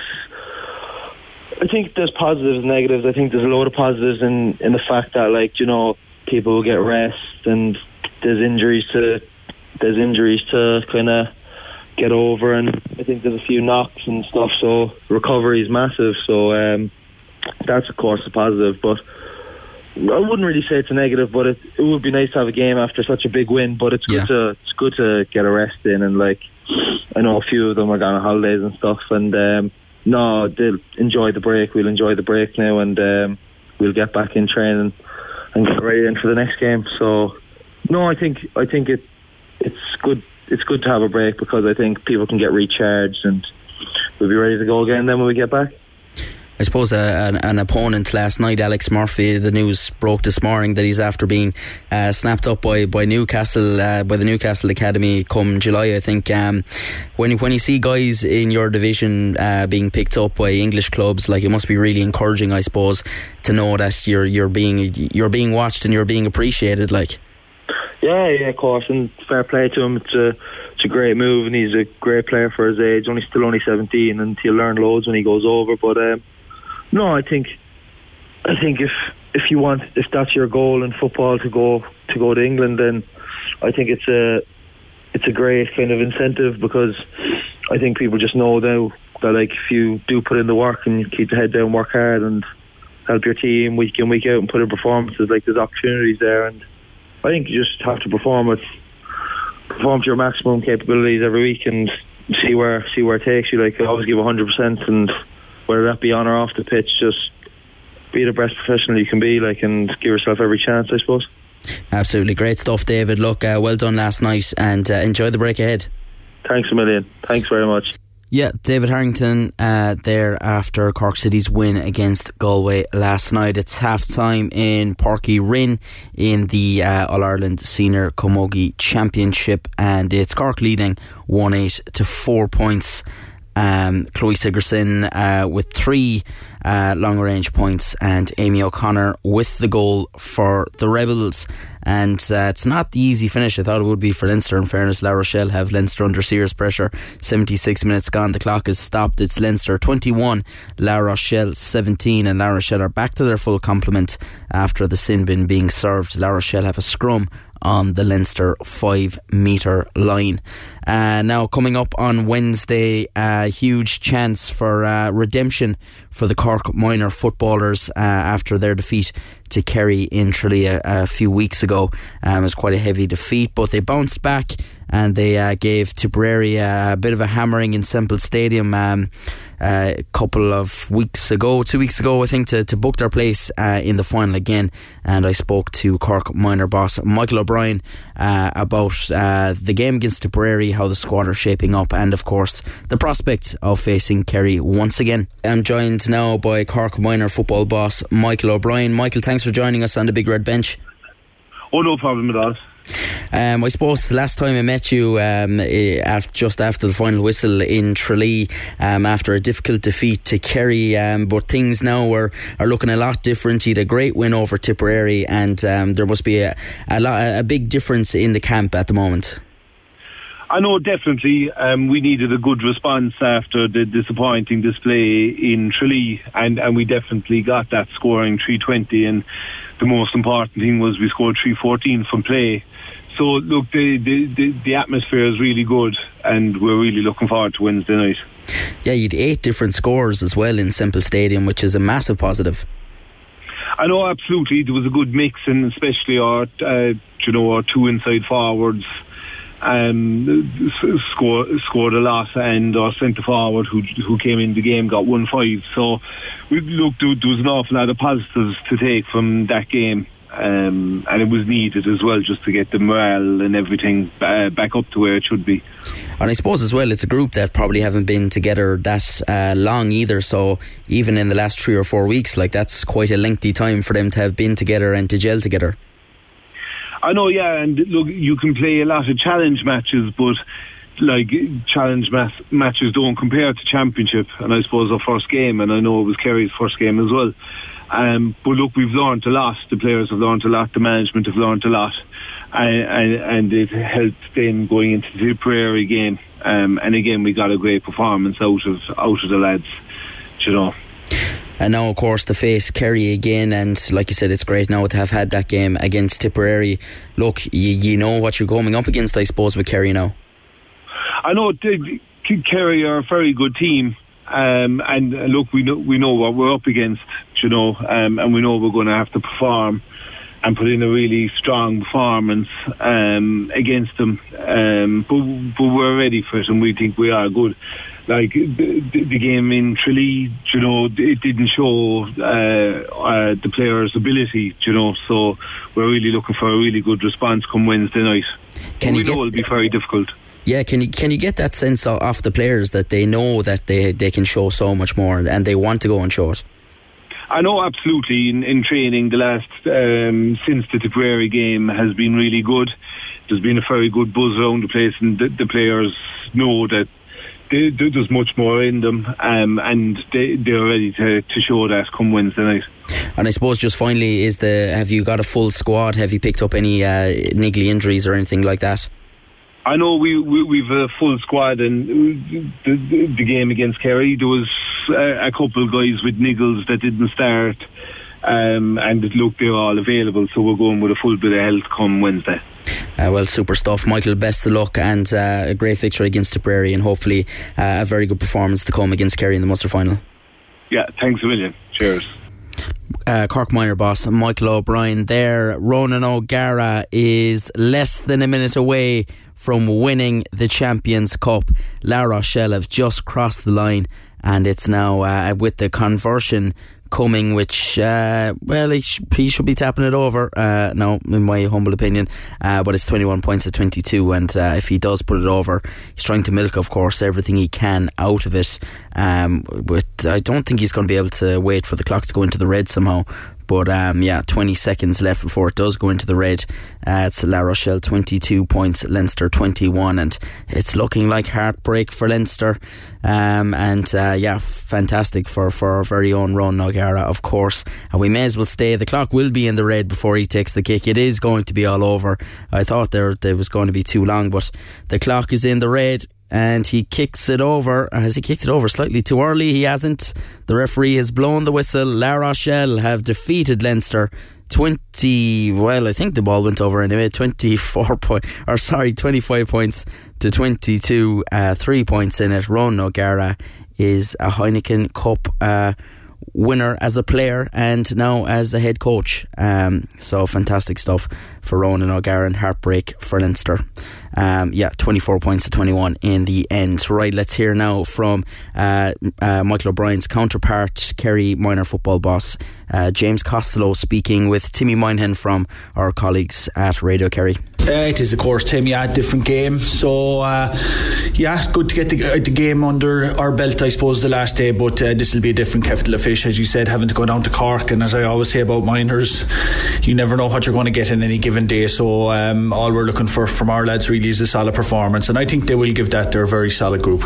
I think there's positives and negatives. I think there's a lot of positives in in the fact that like you know people get rest and there's injuries to there's injuries to kind of get over and I think there's a few knocks and stuff so recovery is massive so um, that's of course a positive but I wouldn't really say it's a negative but it, it would be nice to have a game after such a big win but it's good yeah. to it's good to get a rest in and like I know a few of them are going on holidays and stuff and um, no they'll enjoy the break we'll enjoy the break now and um, we'll get back in training and get ready in for the next game so no I think I think it it's good. It's good to have a break because I think people can get recharged and we'll be ready to go again then when we get back. I suppose uh, an, an, opponent last night, Alex Murphy. The news broke this morning that he's after being uh, snapped up by by Newcastle uh, by the Newcastle Academy come July. I think um, when when you see guys in your division uh, being picked up by English clubs, like it must be really encouraging, I suppose, to know that you're you're being you're being watched and you're being appreciated. Like. Yeah, yeah, of course, and fair play to him. It's a it's a great move, and he's a great player for his age. Only still only seventeen, and he'll learn loads when he goes over. But um, no, I think I think if if you want if that's your goal in football to go to go to England, then I think it's a it's a great kind of incentive because I think people just know now that like if you do put in the work and you keep the head down, work hard, and help your team week in week out and put in performances, like there's opportunities there and I think you just have to perform with perform to your maximum capabilities every week and see where see where it takes you. Like always give hundred percent, and whether that be on or off the pitch, just be the best professional you can be. Like and give yourself every chance, I suppose. Absolutely great stuff, David. Look, uh, well done last night, and uh, enjoy the break ahead. Thanks a million. Thanks very much. Yeah, David Harrington uh, there after Cork City's win against Galway last night. It's half time in Páirc Uí Rinn in the uh, All Ireland Senior Camogie Championship, and it's Cork leading 1 8 to 4 points. Um, Chloe Sigerson uh, with three uh, long range points, and Amy O'Connor with the goal for the Rebels. And uh, it's not the easy finish I thought it would be for Leinster. In fairness, La Rochelle have Leinster under serious pressure. 76 minutes gone, the clock is stopped. It's Leinster 21, La Rochelle 17, and La Rochelle are back to their full complement after the sin bin being served. La Rochelle have a scrum on the Leinster five metre line. Uh, now, coming up on Wednesday, a huge chance for uh, redemption for the Cork minor footballers uh, after their defeat to Kerry in Tralee a, a few weeks ago. Um, it was quite a heavy defeat, but they bounced back and they uh, gave Tipperary a, bit of a hammering in Semple Stadium. Um, a couple of weeks ago, two weeks ago, I think, to, to book their place uh, in the final again. And I spoke to Cork minor boss Michael O'Brien uh, about uh, the game against Tipperary, how the squad are shaping up, and of course the prospect of facing Kerry once again. I'm joined now by Cork minor football boss Michael O'Brien. Michael, thanks for joining us on the Big Red Bench. Oh, no problem at all. Um, I suppose the last time I met you, um, eh, just after the final whistle in Tralee, um, after a difficult defeat to Kerry, um, but things now are, are looking a lot different. You had a great win over Tipperary, and um, there must be a, a, lot, a big difference in the camp at the moment. I know definitely um, we needed a good response after the disappointing display in Tralee, and, and we definitely got that scoring 320. And the most important thing was we scored 314 from play. So look, the, the, the, the atmosphere is really good, and we're really looking forward to Wednesday night. Yeah, you'd eight different scores as well in Semple Stadium, which is a massive positive. I know absolutely there was a good mix, and especially our, uh, you know, our two inside forwards um, scored scored a lot, and our centre forward who who came in the game got one five. So we looked there was an awful lot of positives to take from that game um, and it was needed as well just to get the morale and everything uh, back up to where it should be. And I suppose as well, it's a group that probably haven't been together that uh, long either. So even in the last three or four weeks, like that's quite a lengthy time for them to have been together and to gel together. I know, yeah, and look, you can play a lot of challenge matches, but like challenge mas- matches don't compare to championship. And I suppose our first game, and I know it was Kerry's first game as well. Um, but look, we've learned a lot. The players have learned a lot. The management have learned a lot, and, and, and it helped them going into the Tipperary game. Um, and again, we got a great performance out of out of the lads. You know. And now, of course, to face Kerry again, and like you said, it's great now to have had that game against Tipperary. Look, you, you know what you're coming up against, I suppose, with Kerry now. I know Kerry are a very good team, um, and uh, look, we know we know what we're up against, you know, um, and we know we're going to have to perform and put in a really strong performance um, against them. Um, but, but we're ready for it, and we think we are good. Like the, the game in Tralee, you know, it didn't show uh, uh, the players' ability, you know. So we're really looking for a really good response come Wednesday night. Can we know it'll be very difficult. Yeah, can you can you get that sense off the players that they know that they they can show so much more and they want to go and show it? I know absolutely in, in training the last um, since the Tipperary game has been really good. There's been a very good buzz around the place, and the, the players know that they, there's much more in them, um, and they, they're ready to, to show that come Wednesday night. And I suppose just finally is the have you got a full squad? Have you picked up any uh, niggly injuries or anything like that? I know we, we we've a full squad, and the, the, the game against Kerry there was a, a couple of guys with niggles that didn't start, um, and look they're all available, so we're going with a full bit of health come Wednesday. Uh, well, super stuff, Michael. Best of luck and uh, a great victory against Tipperary, and hopefully uh, a very good performance to come against Kerry in the Munster final. Yeah, thanks a million. Cheers. Uh, Cork Minor boss Michael O'Brien there. Ronan O'Gara is less than a minute away from winning the Champions Cup. La Rochelle have just crossed the line, and it's now uh, with the conversion coming, which, uh, well, he, sh- he should be tapping it over uh, now, in my humble opinion. Uh, but it's 21 points at 22, and uh, if he does put it over, he's trying to milk, of course, everything he can out of it. Um, but I don't think he's going to be able to wait for the clock to go into the red somehow. But um, yeah, 20 seconds left before it does go into the red. Uh, it's La Rochelle 22 points, Leinster 21, and it's looking like heartbreak for Leinster. Um, and uh, yeah, fantastic for, for our very own Ron O'Gara, of course. And we may as well stay. The clock will be in the red before he takes the kick. It is going to be all over. I thought there, there was going to be too long, but the clock is in the red and he kicks it over. Has he kicked it over slightly too early? He hasn't. The referee has blown the whistle. La Rochelle have defeated Leinster. 20 well I think the ball went over anyway 24 (laughs) point or sorry 25 points to 22 uh, 3 points in it Ron O'Gara is a Heineken Cup uh, winner as a player and now as the head coach um, so fantastic stuff for Ronan O'Gara and heartbreak for Leinster um, yeah 24 points to 21 in the end. Right let's hear now from uh, uh, Michael O'Brien's counterpart Kerry minor football boss uh, James Costello speaking with Timmy Moynihan from our colleagues at Radio Kerry Uh, it is, of course, Tim. Yeah, different game. So, uh, yeah, good to get the, uh, the game under our belt, I suppose, the last day. But uh, this will be a different kettle of fish, as you said, having to go down to Cork. And as I always say about minors, you never know what you're going to get in any given day. So, um, all we're looking for from our lads really is a solid performance, and I think they will give that. They're a very solid group.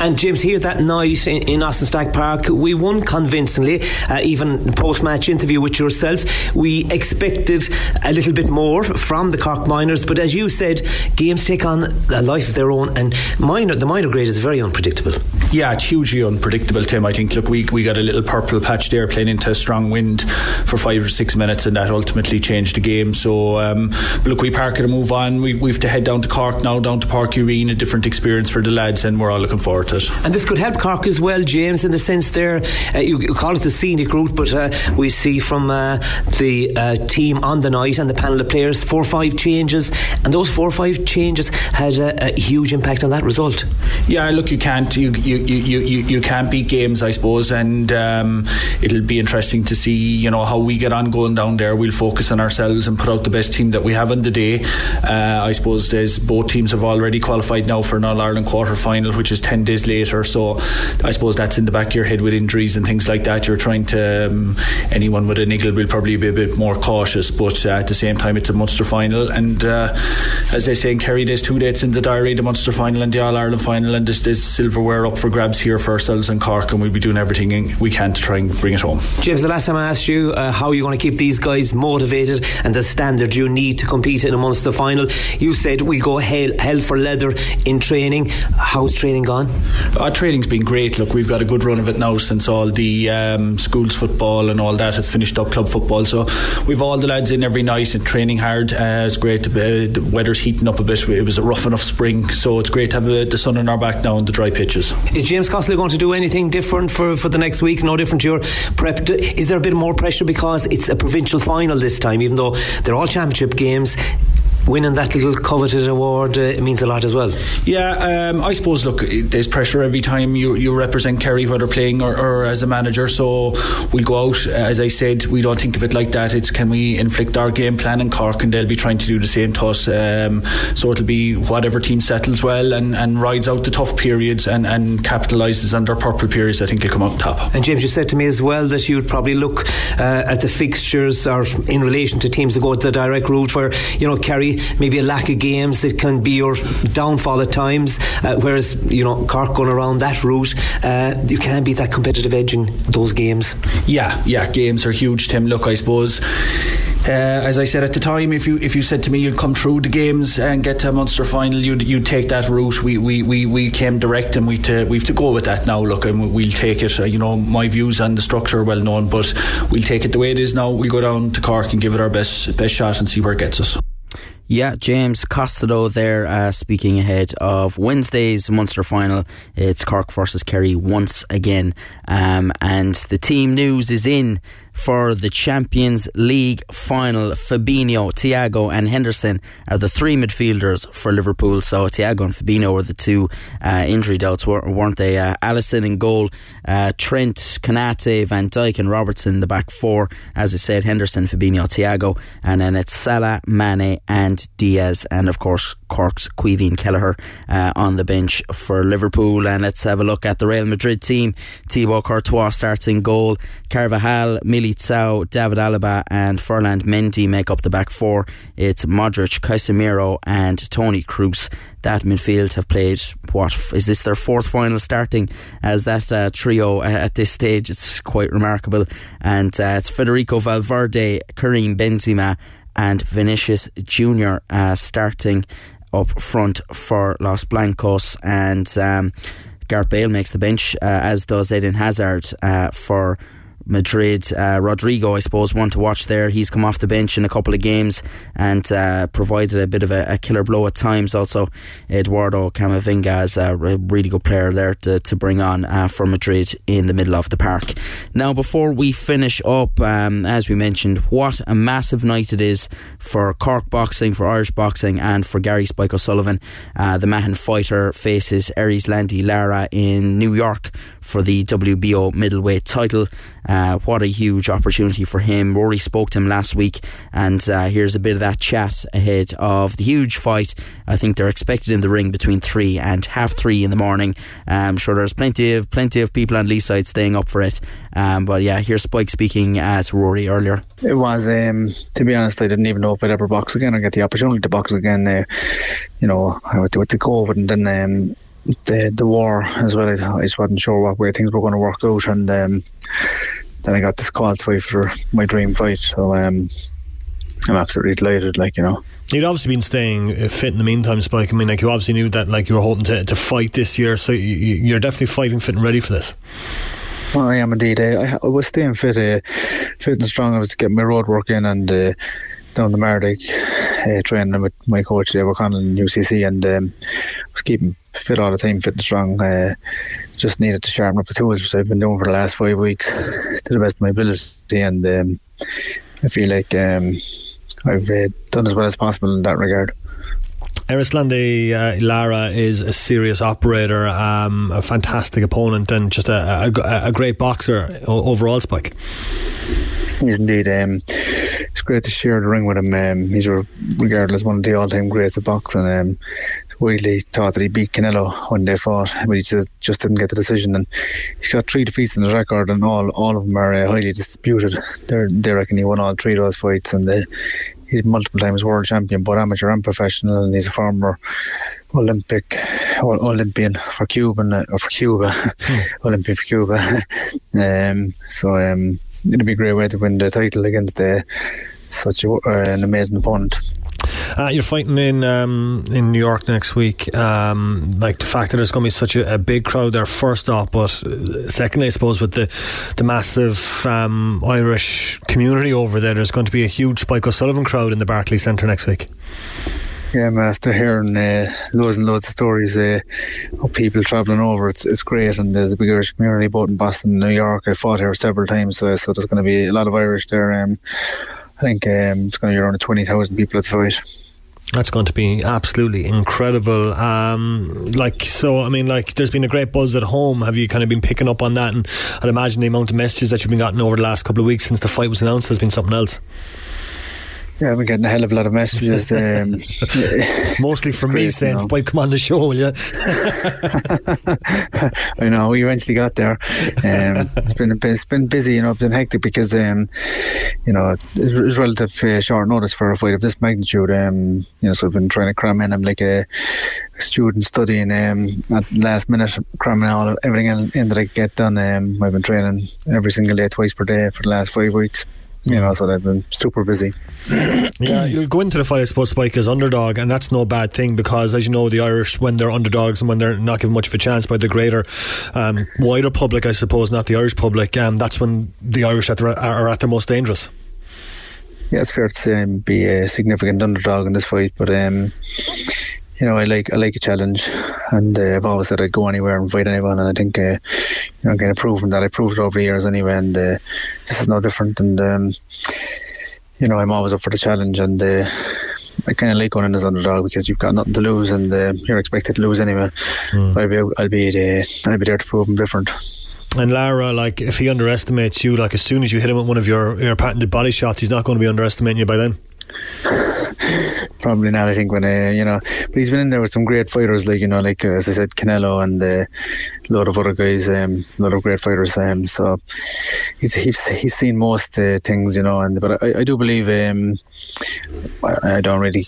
And James, here that night in, in Austin Stack Park, we won convincingly. Uh, even post match interview with yourself, we expected a little bit more from the Cork Minors. But as you said, games take on a life of their own, and minor, the minor grade is very unpredictable. Yeah, it's hugely unpredictable, Tim. I think, look, we, we got a little purple patch there playing into a strong wind for five or six minutes, and that ultimately changed the game. So, um, but look, we park it and move on. We, we've to head down to Cork now, down to Páirc Uí Rinn, a different experience for the lads, and we're all looking forward to it. And this could help Cork as well, James, in the sense there, uh, you, you call it the scenic route, but uh, we see from uh, the uh, team on the night and the panel of players four or five changes, and those four or five changes had a, a huge impact on that result. Yeah, look, you can't you you, you, you, you can't beat games, I suppose, and um, it'll be interesting to see you know how we get on going down there. We'll focus on ourselves and put out the best team that we have on the day. Uh, I suppose there's both teams have already qualified now for an All Ireland quarter final, which is ten days later. So I suppose that's in the back of your head with injuries and things like that. You're trying to um, anyone with a niggle will probably be a bit more cautious, but uh, at the same time, it's a Munster final, and uh, as they say in Kerry, there's two dates in the diary: the Munster final and the All Ireland final, and there's, there's silverware up for grabs here for ourselves in Cork, and we'll be doing everything we can to try and bring it home. James, the last time I asked you uh, how are you going to keep these guys motivated and the standard you need to compete in a Munster final, you said we'll go hell, hell for leather in training. How's training gone? Our training's been great. Look, we've got a good run of it now since all the um, schools football and all that has finished up club football. So we've all the lads in every night and training hard. Uh, it's great. To, uh, the weather's heating up a bit. It was a rough enough spring, so it's great to have uh, the sun on our back now on the dry pitches. Is James Costello going to do anything different for, for the next week? No different to your prep? Is there a bit more pressure because it's a provincial final this time, even though they're all championship games? Winning that little coveted award uh, means a lot as well. Yeah, um, I suppose. Look, there's pressure every time you, you represent Kerry, whether playing or, or, as a manager. So we'll go out. As I said, we don't think of it like that. It's can we inflict our game plan in Cork, and they'll be trying to do the same to us. Um, so it'll be whatever team settles well and, and rides out the tough periods and, and capitalises on their purple periods. I think they'll come out top. And James, you said to me as well that you'd probably look uh, at the fixtures or in relation to teams that go the direct route, where you know Kerry maybe a lack of games that can be your downfall at times. Uh, whereas you know Cork going around that route, uh, you can beat that competitive edge in those games. Yeah, yeah, games are huge. Tim, look, I suppose. Uh, as I said at the time, if you if you said to me you'd come through the games and get to a Munster final, you'd you'd take that route. We we, we, we came direct, and we to, we've to go with that now. Look, and we'll take it. Uh, you know, my views on the structure are well known, but we'll take it the way it is now. We'll go down to Cork and give it our best best shot and see where it gets us. Yeah, James Costello there uh, speaking ahead of Wednesday's Munster final. It's Cork versus Kerry once again. Um, and the team news is in for the Champions League final. Fabinho, Thiago, and Henderson are the three midfielders for Liverpool. So Thiago and Fabinho were the two uh, injury doubts, weren't they? Uh, Alisson in goal, uh, Trent, Konate, Van Dijk, and Robertson the back four. As I said, Henderson, Fabinho, Thiago, and then it's Salah, Mane, and Diaz, and of course Cork's Caoimhín Kelleher uh, on the bench for Liverpool. And let's have a look at the Real Madrid team. Thibaut Courtois starts in goal. Carvajal, Militao, David Alaba, and Ferland Mendy make up the back four. It's Modric, Casemiro, and Toni Kroos that midfield have played what is this their fourth final starting? As that uh, trio uh, at this stage it's quite remarkable. And uh, it's Federico Valverde Karim Benzema and Vinicius Junior uh, starting up front for Los Blancos. And um, Gareth Bale makes the bench uh, as does Eden Hazard uh, for Madrid. Uh, Rodrygo, I suppose, one to watch there. He's come off the bench in a couple of games and uh, provided a bit of a, a, killer blow at times. Also, Eduardo Camavinga is a really good player there to, to bring on uh, for Madrid in the middle of the park. Now, before we finish up, um, as we mentioned, what a massive night it is for Cork boxing, for Irish boxing, and for Gary Spike O'Sullivan. Uh, the Mahon fighter faces Erislandy Lara in New York for the WBO middleweight title. Uh, what a huge opportunity for him. Rory spoke to him last week, and uh, here's a bit of that chat ahead of the huge fight. I think they're expected in the ring between three and half three in the morning. I'm sure there's plenty of plenty of people on Leeside staying up for it. Um, but yeah, here's Spike speaking uh, to Rory earlier. It was, um, to be honest, I didn't even know if I'd ever box again or get the opportunity to box again. Uh, you know, with, with the COVID and then. Um, the the war as well. I, I just wasn't sure what way things were going to work out, and um, then I got this fight for my dream fight. So um, I'm absolutely delighted. Like you know, you'd obviously been staying fit in the meantime, Spike. I mean, like you obviously knew that like you were hoping to, to fight this year, so you, are definitely fighting fit and ready for this. Well, I am indeed. I, I was staying fit, uh, fit and strong. I was getting my road work in and. Uh, down the Mardyke, uh, training with my coach Dave O'Connell in UCC, and um, was keeping fit all the time, fit and strong. Uh, just needed to sharpen up the tools, which I've been doing for the last five weeks to the best of my ability, and um, I feel like um, I've uh, done as well as possible in that regard. Erislandy uh, Lara is a serious operator, um, a fantastic opponent, and just a, a, a great boxer overall, Spike. He's indeed. Um, it's great to share the ring with him. Um, he's regarded as one of the all-time greats of boxing. Um, widely thought that he beat Canelo when they fought, but he just, just didn't get the decision. And he's got three defeats in his record, and all all of them are uh, highly disputed. (laughs) They're, they reckon he won all three of those fights, and uh, he's multiple times world champion, both amateur and professional, and he's a former Olympic Olympian for Cuba, uh, or for Cuba, (laughs) hmm. Olympian for Cuba. (laughs) um, so um, it'd be a great way to win the title against uh, such a, uh, an amazing opponent. Uh, you're fighting in um, in New York next week. Um, like the fact that there's going to be such a, a, big crowd there, first off, but uh, secondly, I suppose with the the massive um, Irish community over there, there's going to be a huge Spike O'Sullivan crowd in the Barclays Centre next week. Yeah, man, after hearing uh, loads and loads of stories uh, of people travelling over, it's, it's great. And there's a big Irish community both in Boston and New York. I fought here several times, so, so there's going to be a lot of Irish there. Um, I think um, it's going to be around 20,000 people at the fight. That's going to be absolutely incredible. Um, like so, I mean, like there's been a great buzz at home. Have you kind of been picking up on that? And I'd imagine the amount of messages that you've been getting over the last couple of weeks since the fight was announced has been something else. Yeah, I've been getting a hell of a lot of messages. Um, (laughs) Mostly from me saying, you know. Spike, come on the show, will you? (laughs) I know, we eventually got there. Um, it's been it's been busy, you know, it's been hectic because, um, you know, it was relative uh, short notice for a fight of this magnitude. Um, you know, so I've been trying to cram in. I'm like a, a student studying um, at last minute, cramming all everything in, in that I get done. Um, I've been training every single day, twice per day for the last five weeks you know, so they've been super busy. yeah, you'll go into the fight, I suppose, Spike, as underdog, and that's no bad thing because, as you know, the Irish, when they're underdogs and when they're not given much of a chance by the greater, um, wider public, I suppose, not the Irish public, um, that's when the Irish are at their most dangerous. Yeah, it's fair to say um, be a significant underdog in this fight, but um, you know, I like I like a challenge, and uh, I've always said I'd go anywhere and fight anyone, and I think uh, you know, I'm kind of proven that I've proved it over the years anyway, and uh, this is no different. And um, you know, I'm always up for the challenge, and uh, I kind of like going in as underdog because you've got nothing to lose, and uh, you're expected to lose anyway. Mm. I'll be I'll be uh, I'll be there to prove them different. And Lara, like if he underestimates you, like as soon as you hit him with one of your, your patented body shots, he's not going to be underestimating you by then. (laughs) Probably not. I think when uh, you know, but he's been in there with some great fighters, like you know, like uh, as I said, Canelo and uh, a lot of other guys, um, a lot of great fighters. Um, so he's he's, he's seen most uh, things, you know. And but I, I do believe um, I, I don't really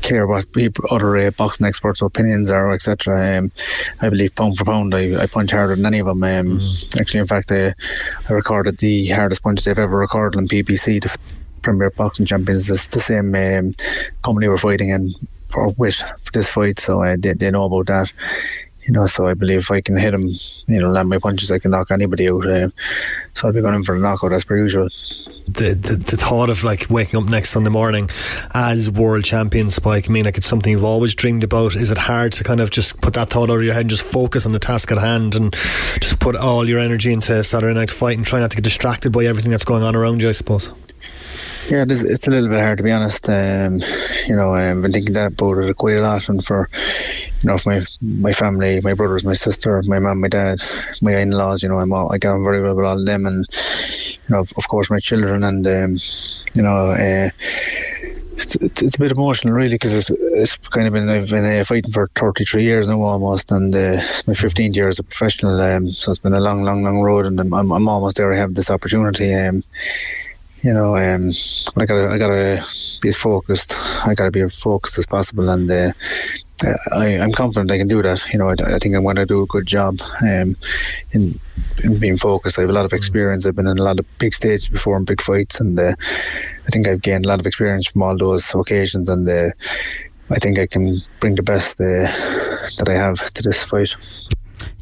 care what people, other uh, boxing experts' opinions are, etc. Um, I believe pound for pound, I, I punch harder than any of them. Um, mm. Actually, in fact, I, I recorded the hardest punch they've ever recorded on PBC. Premier Boxing Champions. It's the same um, company we're fighting in for with for this fight, so uh, they, they know about that. You know, so I believe if I can hit him, you know, land my punches, I can knock anybody out. Uh, so I'll be going in for a knockout as per usual. The, the, the thought of like waking up next Sunday morning as world champion, Spike. I mean, like it's something you've always dreamed about. Is it hard to kind of just put that thought out of your head and just focus on the task at hand and just put all your energy into Saturday night's fight and try not to get distracted by everything that's going on around you? I suppose. Yeah, it is, it's a little bit hard to be honest. Um, you know, I've been thinking that about it quite a lot, and for you know, for my my family, my brothers, my sister, my mum, my dad, my in-laws. You know, I'm all, I get on very well with all of them, and you know, of, of course, my children, and um, you know. Uh, it's, it's, a bit emotional, really, because it's, it's, kind of been I've been uh, fighting for 33 years now almost, and uh, my 15th year as a professional. Um, so it's been a long, long, long road, and I'm, I'm, I'm almost there. I have this opportunity. Um, you know, um, I gotta, I gotta be as focused. I gotta be as focused as possible, and uh, I, am confident I can do that. You know, I, I think I'm going to do a good job um, in, in being focused. I have a lot of experience. I've been in a lot of big stages before in big fights, and uh, I think I've gained a lot of experience from all those occasions. And uh, I think I can bring the best uh, that I have to this fight.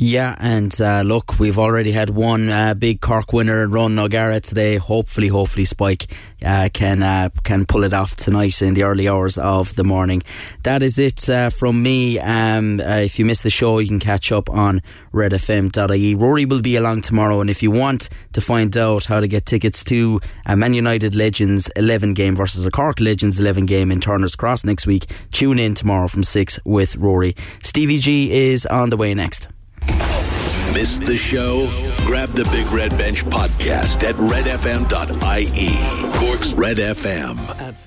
Yeah, and uh, look, we've already had one uh, big Cork winner in Ron O'Gara today. Hopefully, hopefully Spike uh, can uh, can pull it off tonight in the early hours of the morning. That is it uh, from me. Um, uh, if you missed the show, you can catch up on redfm.ie. Rory will be along tomorrow, and if you want to find out how to get tickets to a Man United Legends 11 game versus a Cork Legends 11 game in Turner's Cross next week, tune in tomorrow from 6 with Rory. Stevie G is on the way next. Missed the show? Grab the Big Red Bench podcast at redfm.ie. Cork's Red FM.